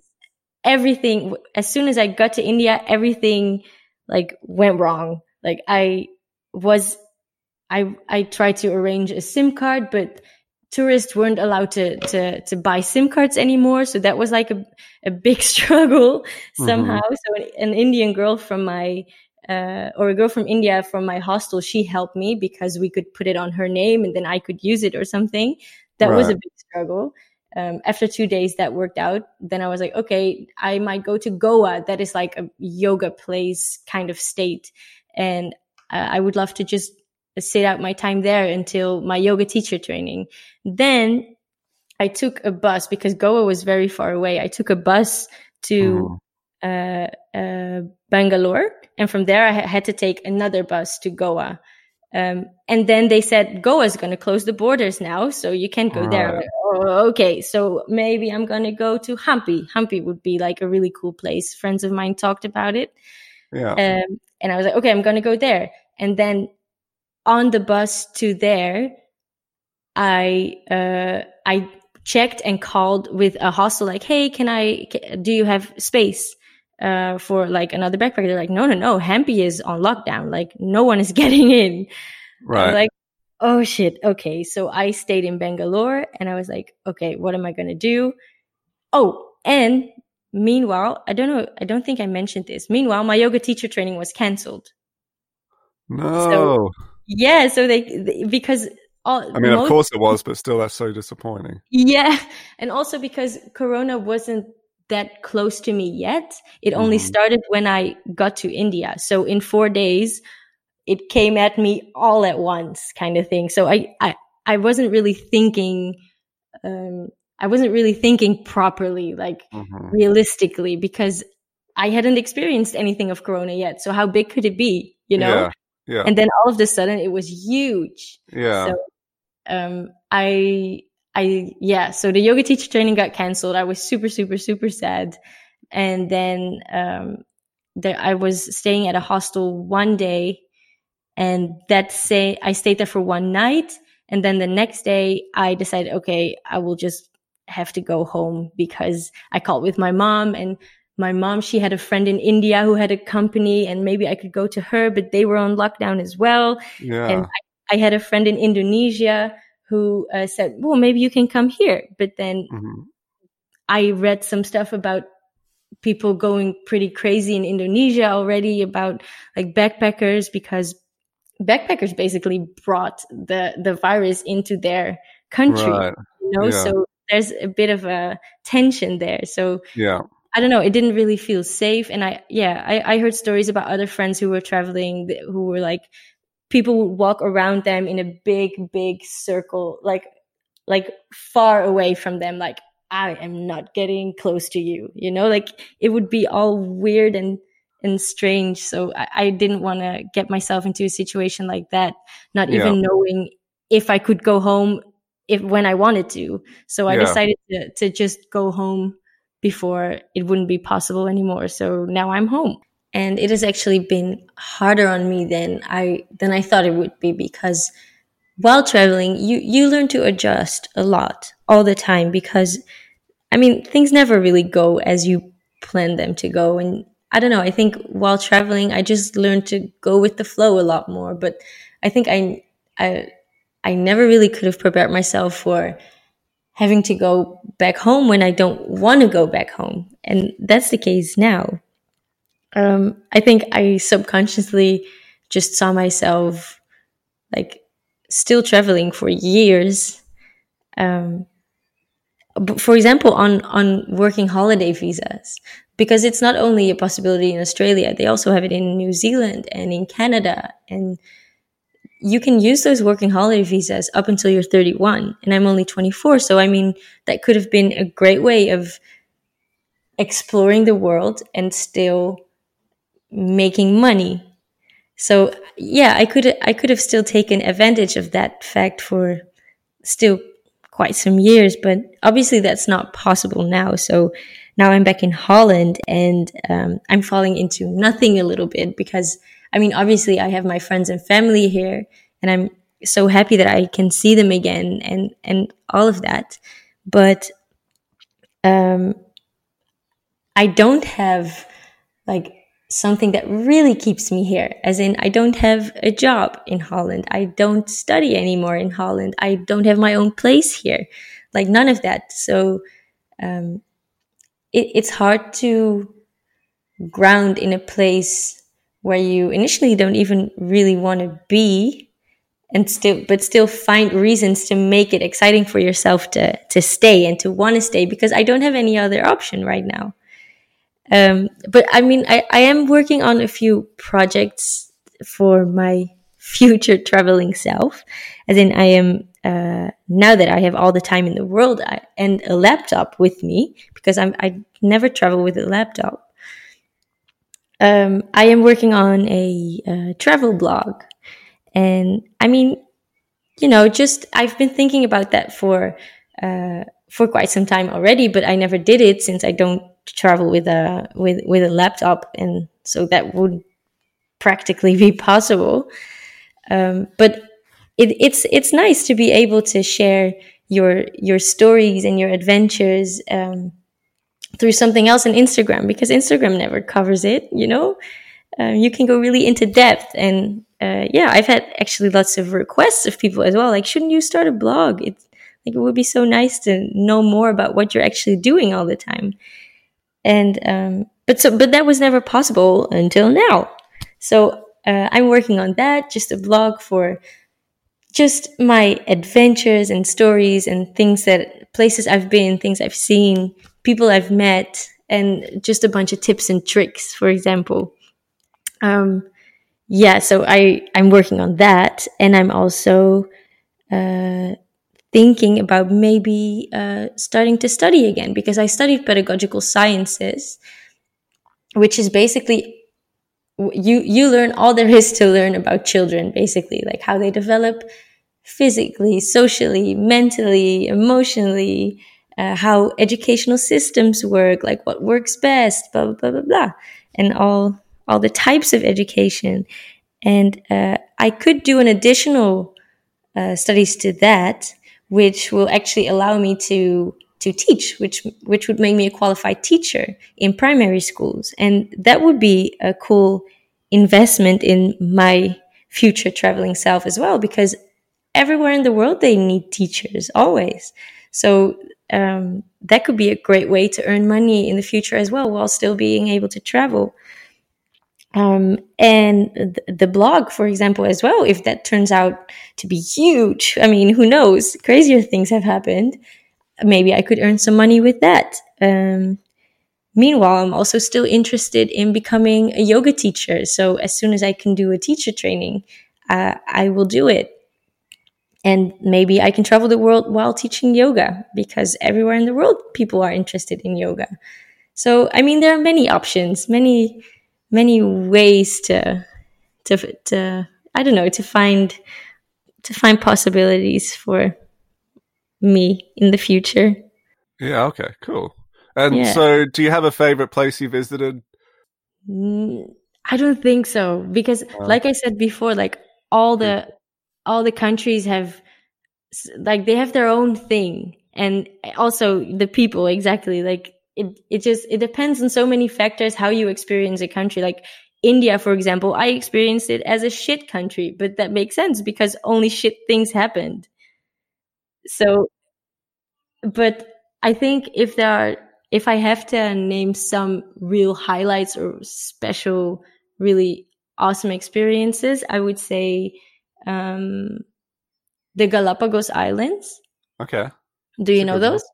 everything, as soon as I got to India, everything like went wrong. Like I was, I, I tried to arrange a SIM card, but tourists weren't allowed to, to, to buy SIM cards anymore. So that was like a, a big struggle somehow. So an, an Indian girl from my, uh, or a girl from India from my hostel, she helped me because we could put it on her name and then I could use it or something. That was a big struggle. Um, after two days that worked out, then I was like, okay, I might go to Goa. That is like a yoga place kind of state. And I would love to just sit out my time there until my yoga teacher training. Then I took a bus because Goa was very far away. I took a bus to Mhm. uh, uh, Bangalore, and from there I had to take another bus to Goa. Um, and then they said Goa is going to close the borders now, so you can't go there. Right. like, oh, okay, so maybe I'm going to go to Hampi. Hampi would be like a really cool place. Friends of mine talked about it. Yeah. Um, and I was like, okay, I'm going to go there. And then on the bus to there, I, uh, I checked and called with a hostel, like, Hey, can I, do you have space? Uh, for like another backpacker, they're like, no, no, no, Hampi is on lockdown. Like, no one is getting in. Right. like, oh shit. Okay. So I stayed in Bangalore and I was like, okay, what am I going to do? Oh, and meanwhile, I don't know. I don't think I mentioned this. Meanwhile, my yoga teacher training was canceled. No. Yeah. So they, because all, I mean, of course it was, but still, that's so disappointing. yeah. And also because Corona wasn't that close to me yet. It only Mhm. started when I got to India. So in four days, it came at me all at once kind of thing. So I, I, I wasn't really thinking, um, I wasn't really thinking properly, like Mhm. realistically, because I hadn't experienced anything of Corona yet. So how big could it be? You know? Yeah. Yeah. And then all of a sudden it was huge. yeah. So um I I yeah, so the yoga teacher training got cancelled. I was super, super, super sad. And then um there I was staying at a hostel one day and that say I stayed there for one night and then the next day I decided, okay, I will just have to go home because I called with my mom and my mom, she had a friend in India who had a company and maybe I could go to her, but they were on lockdown as well. yeah. And I, I had a friend in Indonesia who uh, said, well, maybe you can come here. But then Mhm. I read some stuff about people going pretty crazy in Indonesia already about like backpackers because backpackers basically brought the, the virus into their country, Right. you know? yeah. So there's a bit of a tension there. So Yeah. I don't know. It didn't really feel safe. And I, yeah, I, I heard stories about other friends who were traveling who were like, people would walk around them in a big, big circle, like, like far away from them. Like, I am not getting close to you, you know, like it would be all weird and, and strange. So I, I didn't want to get myself into a situation like that, not Yeah. even knowing if I could go home if when I wanted to. So I Yeah. decided to, to just go home before it wouldn't be possible anymore. So now I'm home. And it has actually been harder on me than I than I thought it would be because while traveling, you you learn to adjust a lot all the time because I mean, things never really go as you plan them to go and I don't know, I think while traveling, I just learned to go with the flow a lot more, but I think I I I never really could have prepared myself for having to go back home when I don't want to go back home. And that's the case now. Um, I think I subconsciously just saw myself like still traveling for years. Um, for example, on, on working holiday visas, because it's not only a possibility in Australia, they also have it in New Zealand and in Canada and you can use those working holiday visas up until you're 31 and i'm only 24 so i mean that could have been a great way of exploring the world and still making money. So yeah i could i could have still taken advantage of that fact for still quite some years but obviously that's not possible now so now i'm back in holland and um, i'm falling into nothing a little bit because I mean, obviously, I have my friends and family here, and I'm so happy that I can see them again and and all of that. But um, I don't have like something that really keeps me here. As in, I don't have a job in Holland. I don't study anymore in Holland. I don't have my own place here. Like none of that. So um, it, it's hard to ground in a place where you initially don't even really want to be and still but still find reasons to make it exciting for yourself to to stay and to want to stay because I don't have any other option right now. Um, but I mean, I, I am working on a few projects for my future traveling self. As in, I am uh, now that I have all the time in the world I, and a laptop with me because I'm I never travel with a laptop um, I am working on a uh, travel blog. And I mean, you know, just I've been thinking about that for uh, for quite some time already, but I never did it since I don't travel with a with with a laptop, and so that would practically be possible. Um, but it, it's it's nice to be able to share your your stories and your adventures. Um, through something else on Instagram because Instagram never covers it, you know? Um, you can go really into depth. And uh, yeah, I've had actually lots of requests of people as well. Like, shouldn't you start a blog? It's like, it would be so nice to know more about what you're actually doing all the time. And, um, but so, but that was never possible until now. So uh, I'm working on that, just a blog for just my adventures and stories and things that places I've been, things I've seen, people I've met, and just a bunch of tips and tricks, for example. Um, yeah, so I I'm working on that, and I'm also uh, thinking about maybe uh, starting to study again because I studied pedagogical sciences, which is basically you you learn all there is to learn about children basically like how they develop physically socially mentally emotionally uh, how educational systems work like what works best blah blah blah blah blah and all all the types of education and uh, i could do an additional uh, studies to that which will actually allow me to to teach, which which would make me a qualified teacher in primary schools, and that would be a cool investment in my future traveling self as well, because everywhere in the world they need teachers always. So um, that could be a great way to earn money in the future as well, while still being able to travel. Um, and th- the blog, for example, as well, if that turns out to be huge, I mean, who knows? Crazier things have happened maybe I could earn some money with that. Um, meanwhile, I'm also still interested in becoming a yoga teacher. So as soon as I can do a teacher training, uh, I will do it. And maybe I can travel the world while teaching yoga because everywhere in the world people are interested in yoga. So, I mean, there are many options, many, many ways to, to, to, I don't know, to find, to find possibilities for me in the future. Yeah, okay, cool. And yeah. so, do you have a favorite place you visited? Mm, I don't think so because, like I said before, like all the hmm. All the countries have like they have their own thing, and also the people exactly like it. It just it depends on so many factors how you experience a country. Like India, for example, I experienced it as a shit country, but that makes sense because only shit things happened. So, but I think if there are, if I have to name some real highlights or special, really awesome experiences, I would say um, the Galapagos Islands. Okay. Do you know those?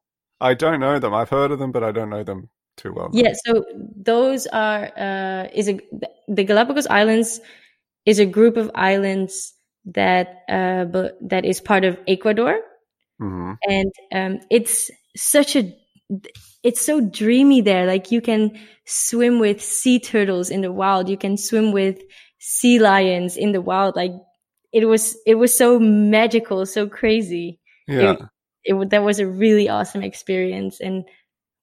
I don't know them. I've heard of them, but I don't know them too well. Yeah, so those are uh, is a the Galapagos Islands is a group of islands that uh, that is part of Ecuador, Mm-hmm. And um, it's such a, it's so dreamy there. Like you can swim with sea turtles in the wild. You can swim with sea lions in the wild. Like it was, it was so magical, so crazy. Yeah. It, it that was a really awesome experience. And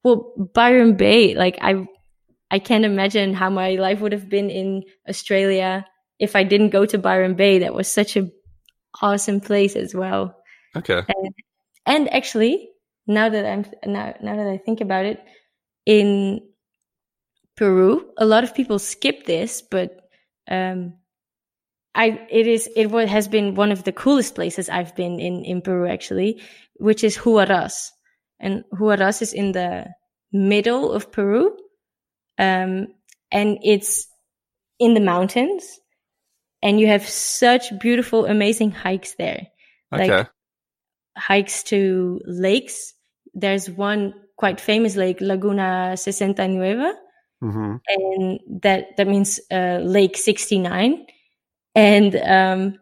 well, Byron Bay, like I, I can't imagine how my life would have been in Australia if I didn't go to Byron Bay. That was such a awesome place as well. Okay. And, and actually, now that I'm now now that I think about it, in Peru, a lot of people skip this, but um, I it is it has been one of the coolest places I've been in in Peru actually, which is Huaraz, and Huaraz is in the middle of Peru, um, and it's in the mountains, and you have such beautiful, amazing hikes there. Okay. Like hikes to lakes. There's one quite famous lake, Laguna Sesenta Nueva, mm-hmm. and that that means uh, Lake 69. And um,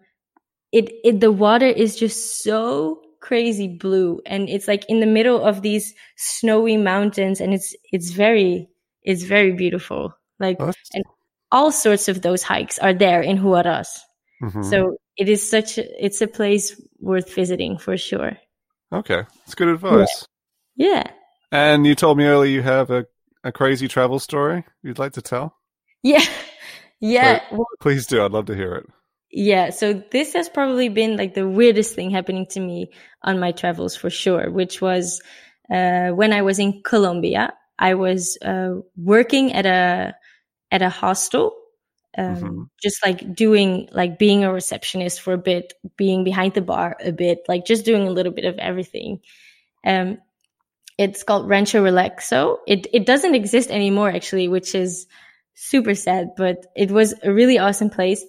it it the water is just so crazy blue, and it's like in the middle of these snowy mountains, and it's it's very it's very beautiful. Like and all sorts of those hikes are there in Huaraz. Mm-hmm. So it is such a, it's a place worth visiting for sure. Okay, it's good advice. Yeah. yeah. And you told me earlier you have a, a crazy travel story you'd like to tell. Yeah, yeah. Well, please do. I'd love to hear it. Yeah, so this has probably been like the weirdest thing happening to me on my travels for sure, which was uh, when I was in Colombia. I was uh, working at a at a hostel um, mm-hmm. just like doing like being a receptionist for a bit being behind the bar a bit like just doing a little bit of everything um it's called rancho relaxo it it doesn't exist anymore actually which is super sad but it was a really awesome place.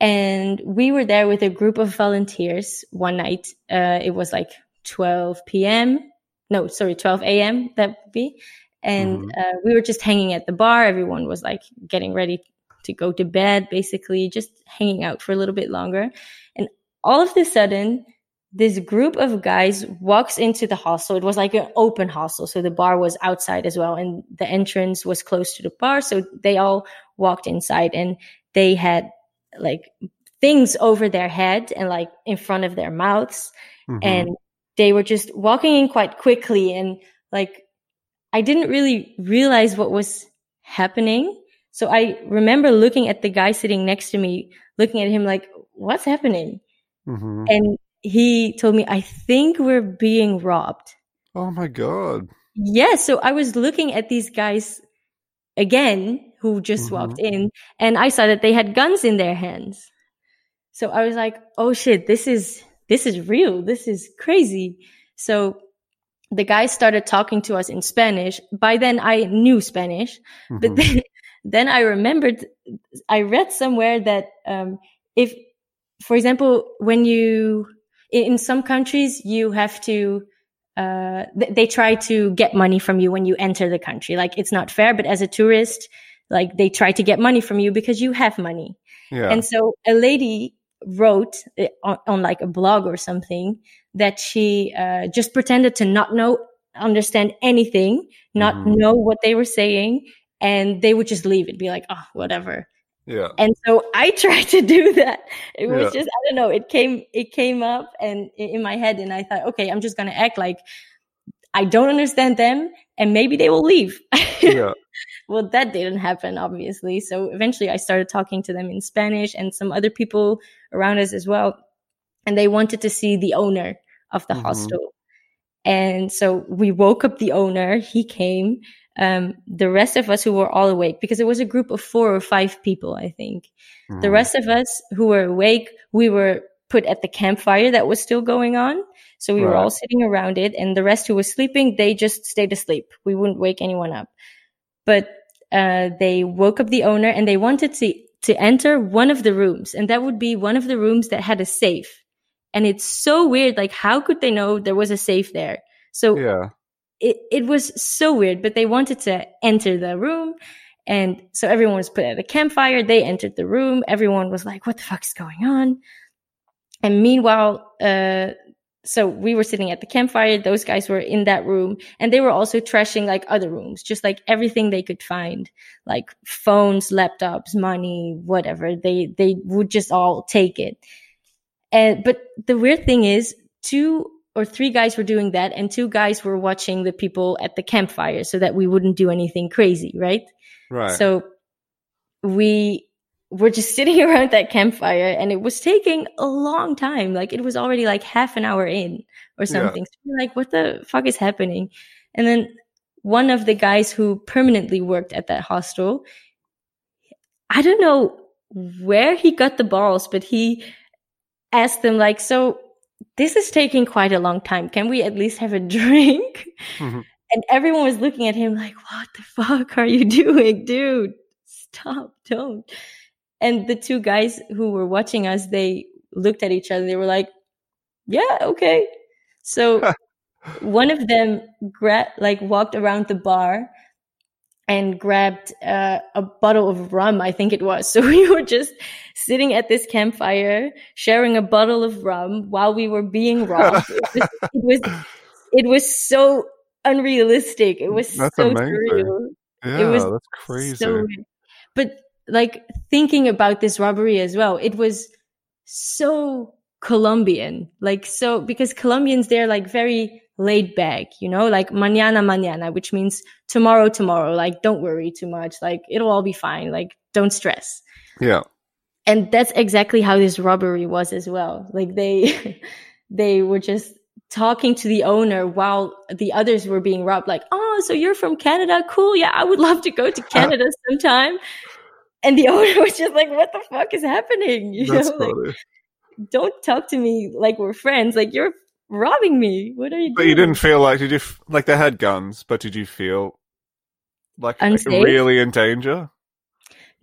And we were there with a group of volunteers one night. Uh it was like 12 p.m no sorry 12 a.m that would be. And mm-hmm. uh, we were just hanging at the bar. Everyone was like getting ready to go to bed, basically just hanging out for a little bit longer. And all of a sudden, this group of guys walks into the hostel. It was like an open hostel. So the bar was outside as well. And the entrance was close to the bar. So they all walked inside and they had like things over their head and like in front of their mouths. Mm-hmm. And they were just walking in quite quickly. And like, I didn't really realize what was happening. So I remember looking at the guy sitting next to me, looking at him like, what's happening? Mm-hmm. And he told me, I think we're being robbed. Oh my God. Yeah. So I was looking at these guys again who just mm-hmm. walked in and I saw that they had guns in their hands. So I was like, oh shit, this is, this is real. This is crazy. So the guy started talking to us in Spanish. By then I knew Spanish, mm-hmm. but then, then I remembered, I read somewhere that, um, if, for example, when you, in some countries, you have to, uh, they try to get money from you when you enter the country. Like it's not fair, but as a tourist, like they try to get money from you because you have money. Yeah. And so a lady wrote eh, on, on like a blog or something that she uh, just pretended to not know, understand anything, not mm-hmm. know what they were saying, and they would just leave it, be like, oh, whatever. Yeah. And so I tried to do that. It was yeah. just I don't know, it came it came up and in my head and I thought, okay, I'm just going to act like I don't understand them and maybe they will leave. Yeah. well, that didn't happen obviously. So eventually I started talking to them in Spanish and some other people around us as well. And they wanted to see the owner of the mm-hmm. hostel. And so we woke up the owner. He came um, the rest of us who were all awake, because it was a group of four or five people, I think. Mm. The rest of us who were awake, we were put at the campfire that was still going on. So we right. were all sitting around it, and the rest who was sleeping, they just stayed asleep. We wouldn't wake anyone up. But uh, they woke up the owner, and they wanted to to enter one of the rooms, and that would be one of the rooms that had a safe. And it's so weird. Like, how could they know there was a safe there? So yeah it, it was so weird, but they wanted to enter the room. And so everyone was put at a campfire. They entered the room. Everyone was like, what the fuck is going on? And meanwhile, uh, so we were sitting at the campfire. Those guys were in that room and they were also trashing like other rooms, just like everything they could find, like phones, laptops, money, whatever. They, they would just all take it. And, but the weird thing is two or three guys were doing that and two guys were watching the people at the campfire so that we wouldn't do anything crazy, right? Right. So we were just sitting around that campfire and it was taking a long time. Like it was already like half an hour in or something. Yeah. So like, what the fuck is happening? And then one of the guys who permanently worked at that hostel, I don't know where he got the balls, but he asked them like, so this is taking quite a long time. Can we at least have a drink? Mm-hmm. And everyone was looking at him like, what the fuck are you doing, dude? Stop, don't. And the two guys who were watching us, they looked at each other. They were like, yeah, okay. So one of them gra- like walked around the bar and grabbed uh, a bottle of rum, I think it was. So we were just sitting at this campfire, sharing a bottle of rum while we were being robbed. it, was, it, was, it was so unrealistic. It was that's so amazing. surreal. Yeah, it was that's crazy. So but like thinking about this robbery as well, it was so Colombian, like so because Colombians they're like very laid back, you know, like mañana, mañana, which means tomorrow, tomorrow. Like, don't worry too much. Like, it'll all be fine. Like, don't stress. Yeah. And that's exactly how this robbery was as well. Like, they, they were just talking to the owner while the others were being robbed. Like, oh, so you're from Canada? Cool. Yeah, I would love to go to uh-huh. Canada sometime. And the owner was just like, what the fuck is happening? You That's know, funny. like, don't talk to me like we're friends. Like, you're robbing me. What are you but doing? you didn't feel like did you like they had guns, but did you feel like, like really in danger?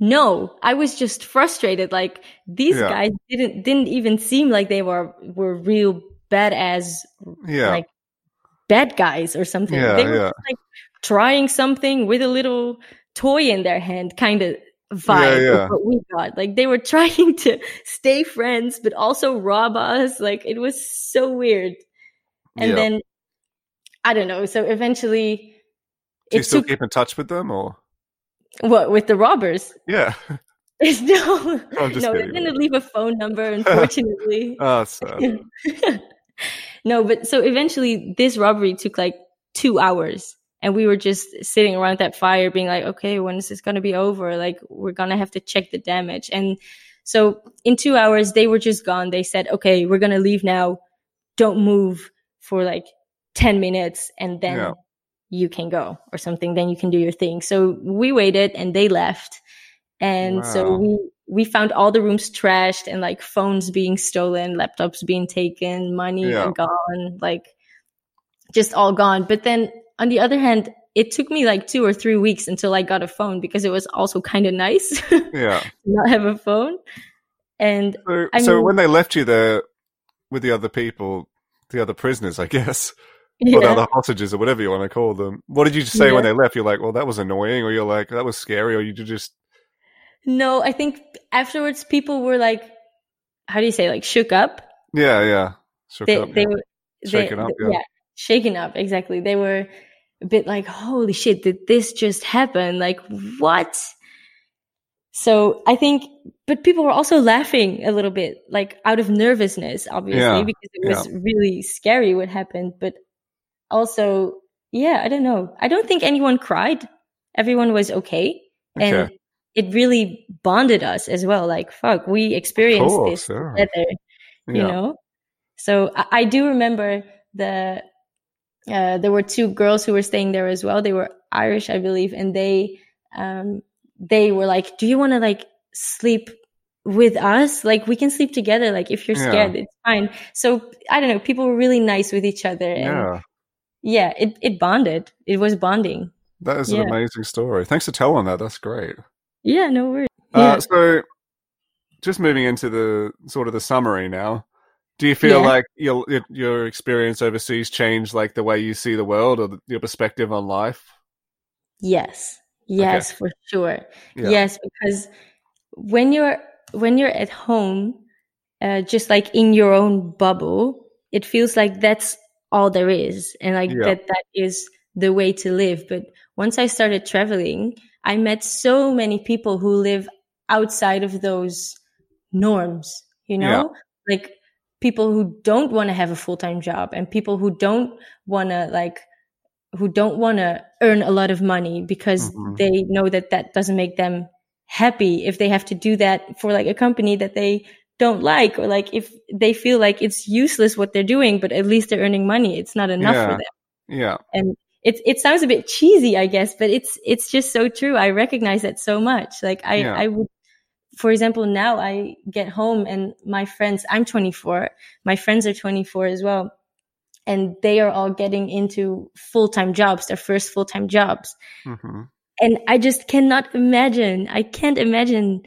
No, I was just frustrated. Like these yeah. guys didn't didn't even seem like they were were real bad badass, yeah. like bad guys or something. Yeah, they were yeah. like trying something with a little toy in their hand, kind of vibe Yeah, what we got. Like they were trying to stay friends, but also rob us. Like it was so weird. And then I don't know. So eventually, Do you still took keep in touch with them, or what with the robbers. yeah? There's no, no, they kidding. didn't leave a phone number. Unfortunately, Oh, sad. no. But so eventually, this robbery took like two hours, and we were just sitting around that fire, being like, "Okay, when is this gonna be over? Like, we're gonna have to check the damage." And so, in two hours, they were just gone. They said, "Okay, we're gonna leave now. Don't move for like ten minutes, and then." Yeah. You can go or something, then you can do your thing. So we waited and they left. And so we we found all the rooms trashed and like phones being stolen, laptops being taken, money Yeah. gone, like just all gone. But then on the other hand, it took me like two or three weeks until I got a phone because it was also kind of nice to Yeah. not have a phone. And So, I so when they left you there with the other people, the other prisoners, I guess, or the yeah, other hostages, or whatever you want to call them, what did you say when they left? You're like, well, that was annoying, or you're like, that was scary, or you just, no, I think afterwards people were like, how do you say, like shook up. yeah, yeah, shook They, up, they yeah. were they- Shaken up, th- yeah. shaken up exactly they were a bit like holy shit did this just happen like what so i think but people were also laughing a little bit like out of nervousness obviously Yeah, because it was really scary what happened but also yeah i don't know i don't think anyone cried everyone was okay and Okay. it really bonded us as well like fuck we experienced course, this yeah. together you Yeah. know so I, I do remember the uh, there were two girls who were staying there as well they were irish i believe and they um they were like do you want to like sleep with us like we can sleep together like if you're Yeah. scared it's fine so i don't know people were really nice with each other and yeah. Yeah it, it bonded it was bonding That is an amazing story. Thanks for telling that. That's great. yeah no worries Uh, Yeah. so, just moving into the sort of the summary now. Do you feel Yeah. like your your- experience overseas changed like the way you see the world or the, your perspective on life? Yes. Yes, for sure. Yeah. Yes, because when you're when you're at home, uh, just like in your own bubble, it feels like that's all there is, and like Yeah. that that is the way to live. But once I started traveling, I met so many people who live outside of those norms. You know, like people who don't want to have a full time job, and people who don't want to like who don't want to earn a lot of money because Mhm. they know that that doesn't make them happy if they have to do that for like a company that they don't like or like if they feel like it's useless what they're doing but at least they're earning money it's not enough Yeah. for them Yeah. and it it sounds a bit cheesy i guess but it's it's just so true i recognize that so much like i Yeah. i would for example now i get home and my friends i'm 24 my friends are 24 as well and they are all getting into full-time jobs their first full-time jobs hmm and i just cannot imagine i can't imagine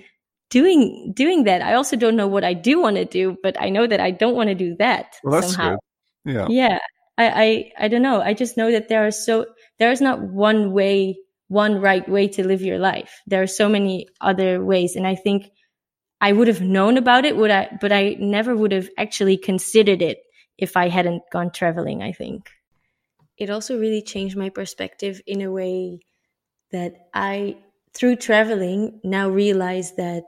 doing doing that. I also don't know what i do want to do but i know that i don't want to do that Well, that's somehow. good. Yeah. yeah. I, I i don't know. I just know that there are so there is not one way one right way to live your life. There are so many other ways and i think i would have known about it would i but i never would have actually considered it if i hadn't gone traveling i think. It also really changed my perspective in a way that i through traveling now realize that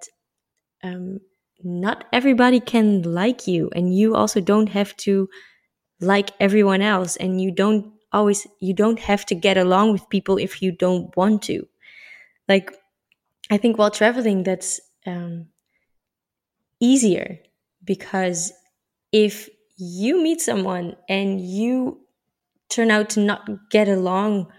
um, not everybody can like you and you also don't have to like everyone else and you don't always you don't have to get along with people if you don't want to. Like i think while traveling that's um, easier because if you meet someone and you turn out to not get along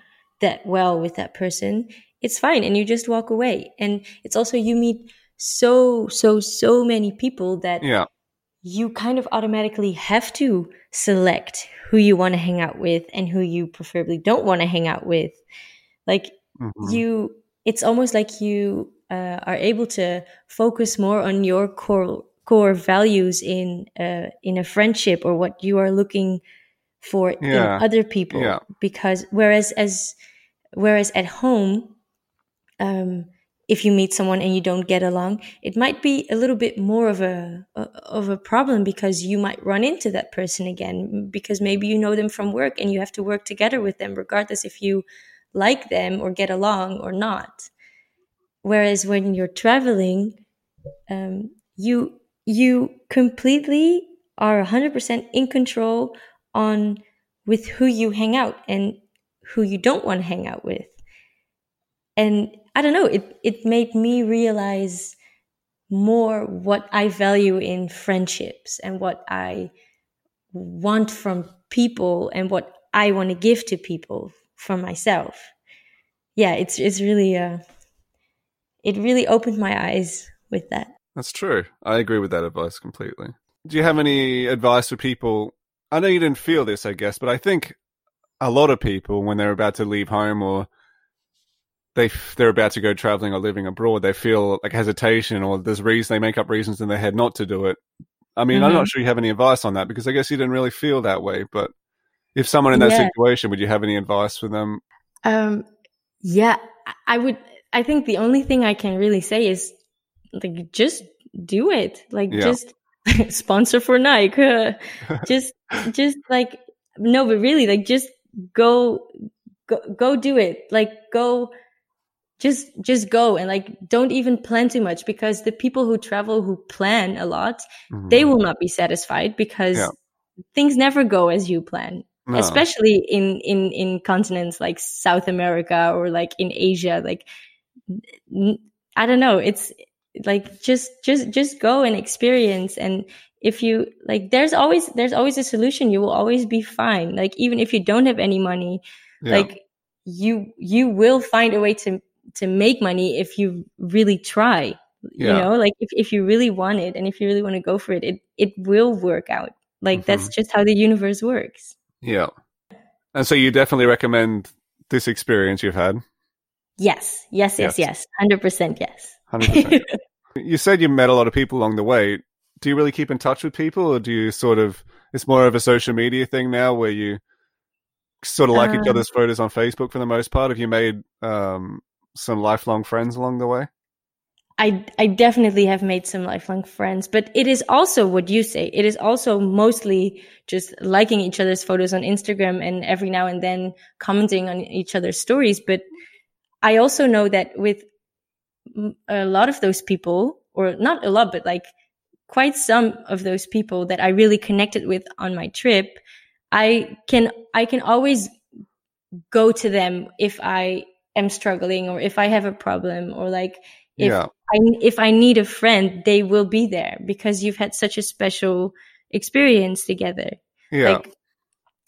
that well with that person it's fine and you just walk away. And it's also you meet so so so many people that Yeah. you kind of automatically have to select who you want to hang out with and who you preferably don't want to hang out with like Mhm. you it's almost like you uh, are able to focus more on your core core values in uh, in a friendship or what you are looking for Yeah. in other people Yeah. because whereas as whereas at home um if you meet someone and you don't get along, it might be a little bit more of a, of a problem because you might run into that person again because maybe you know them from work and you have to work together with them regardless if you like them or get along or not. Whereas when you're traveling, um, you you completely are 100% in control on with who you hang out and who you don't want to hang out with. And I don't know, it, it made me realize more what I value in friendships and what I want from people and what I want to give to people from myself. Yeah, it's it's really uh it really opened my eyes with that. That's true. I agree with that advice completely. Do you have any advice for people? I know you didn't feel this, I guess, but I think a lot of people when they're about to leave home or they they're about to go traveling or living abroad, they feel like hesitation or there's reason they make up reasons in their head not to do it. I mean, mm-hmm. I'm not mm-hmm. sure you have any advice on that because I guess you didn't really feel that way. But if someone in that yeah. situation, would you have any advice for them? Um, yeah, I would. I think the only thing I can really say is like just do it. Like yeah. just sponsor for Nike. Just just like no, but really like just go go go do it. Like go just just go and like don't even plan too much because the people who travel who plan a lot mm-hmm. they will not be satisfied because yeah. things never go as you plan no. especially in in in continents like south america or like in asia like i don't know it's like just just just go and experience and if you like there's always there's always a solution you will always be fine like even if you don't have any money yeah. like you you will find a way to to make money if you really try yeah. you know? Like if, if you really want it and if you really want to go for it it it will work out. Like mm-hmm. that's just how the universe works. Yeah. And so you definitely recommend this experience you've had? Yes. Yes yes yes, yes. 100% yes. 100% you said you met a lot of people along the way. Do you really keep in touch with people or do you sort of it's more of a social media thing now where you sort of like um, each other's photos on facebook for the most part? Have you made um, some lifelong friends along the way? I, I definitely have made some lifelong friends, but it is also what you say. It is also mostly just liking each other's photos on Instagram and every now and then commenting on each other's stories. But I also know that with a lot of those people, or not a lot, but like quite some of those people that I really connected with on my trip, I can, I can always go to them if I am struggling or if I have a problem or like if yeah. I if I need a friend, they will be there because you've had such a special experience together. Yeah. Like,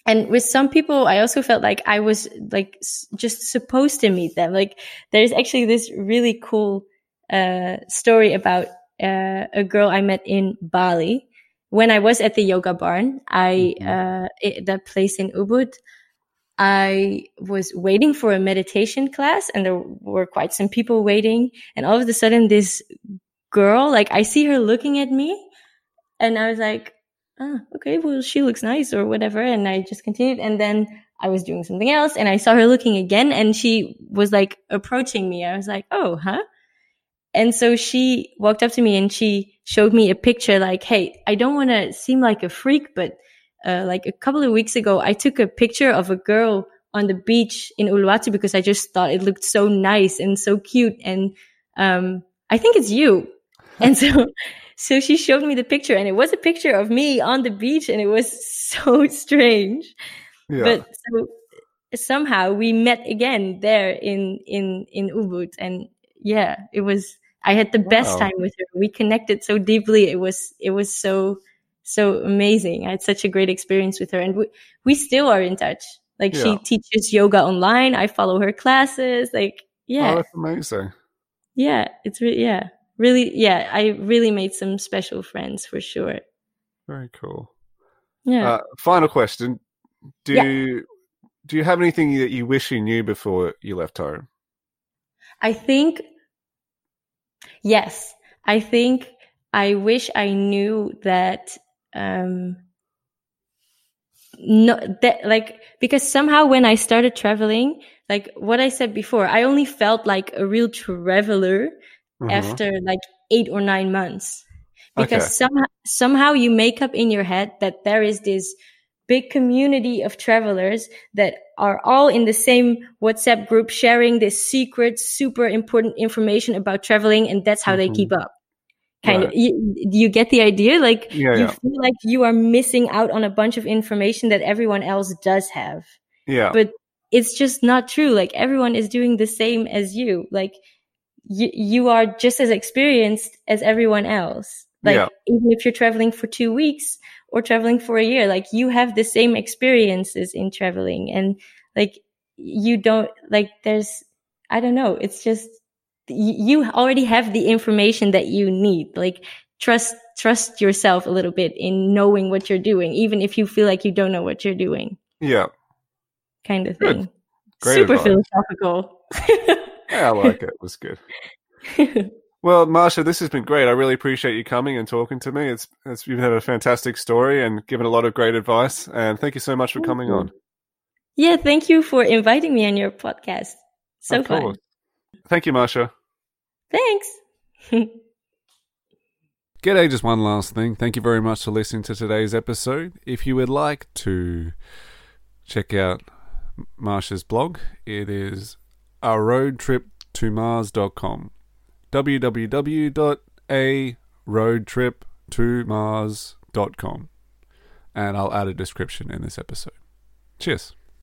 and with some people, I also felt like I was like s- just supposed to meet them. Like there's actually this really cool uh, story about uh, a girl I met in Bali when I was at the yoga barn. I mm-hmm. uh, it, that place in Ubud. I was waiting for a meditation class and there were quite some people waiting. And all of a sudden, this girl, like I see her looking at me and I was like, oh, okay, well, she looks nice or whatever. And I just continued. And then I was doing something else and I saw her looking again and she was like approaching me. I was like, oh, huh? And so she walked up to me and she showed me a picture like, Hey, I don't want to seem like a freak, but uh, like a couple of weeks ago, I took a picture of a girl on the beach in Uluwatu because I just thought it looked so nice and so cute. And, um, I think it's you. And so, so she showed me the picture and it was a picture of me on the beach and it was so strange. Yeah. But so somehow we met again there in, in, in Ubud. And yeah, it was, I had the best wow. time with her. We connected so deeply. It was, it was so, so amazing. I had such a great experience with her and we, we still are in touch. Like yeah. she teaches yoga online. I follow her classes. Like, yeah. Oh, that's amazing. Yeah. It's really, yeah, really, yeah. I really made some special friends for sure. Very cool. Yeah. Uh, final question. Do yeah. you, do you have anything that you wish you knew before you left home? I think, yes. I think I wish I knew that um, no that like because somehow when I started traveling, like what I said before, I only felt like a real traveler Mhm. after like eight or nine months because Okay. somehow somehow you make up in your head that there is this big community of travelers that are all in the same WhatsApp group sharing this secret super important information about traveling and that's how they Mhm. keep up kind of you, you get the idea? Like Yeah, you yeah. feel like you are missing out on a bunch of information that everyone else does have. Yeah. but it's just not true. Like everyone is doing the same as you. Like you you are just as experienced as everyone else. Like Yeah. even if you're traveling for 2 weeks or traveling for a year like you have the same experiences in traveling. And like you don't like there's i don't know. It's just you already have the information that you need like trust trust yourself a little bit in knowing what you're doing even if you feel like you don't know what you're doing Yeah. kind of Good. thing. Great Super advice. philosophical. Yeah, I like it. It was good. Well, Marcia, this has been great. I really appreciate you coming and talking to me. It's, it's you've had a fantastic story and given a lot of great advice. And thank you so much for coming on. yeah, thank you for inviting me on your podcast. So fun. Thank you, Marcia. Thanks. G'day, just one last thing. Thank you very much for listening to today's episode. If you would like to check out Marcia's blog, it is a road trip to Mars.com. www.aroadtrip2mars.com. And I'll add a description in this episode. Cheers.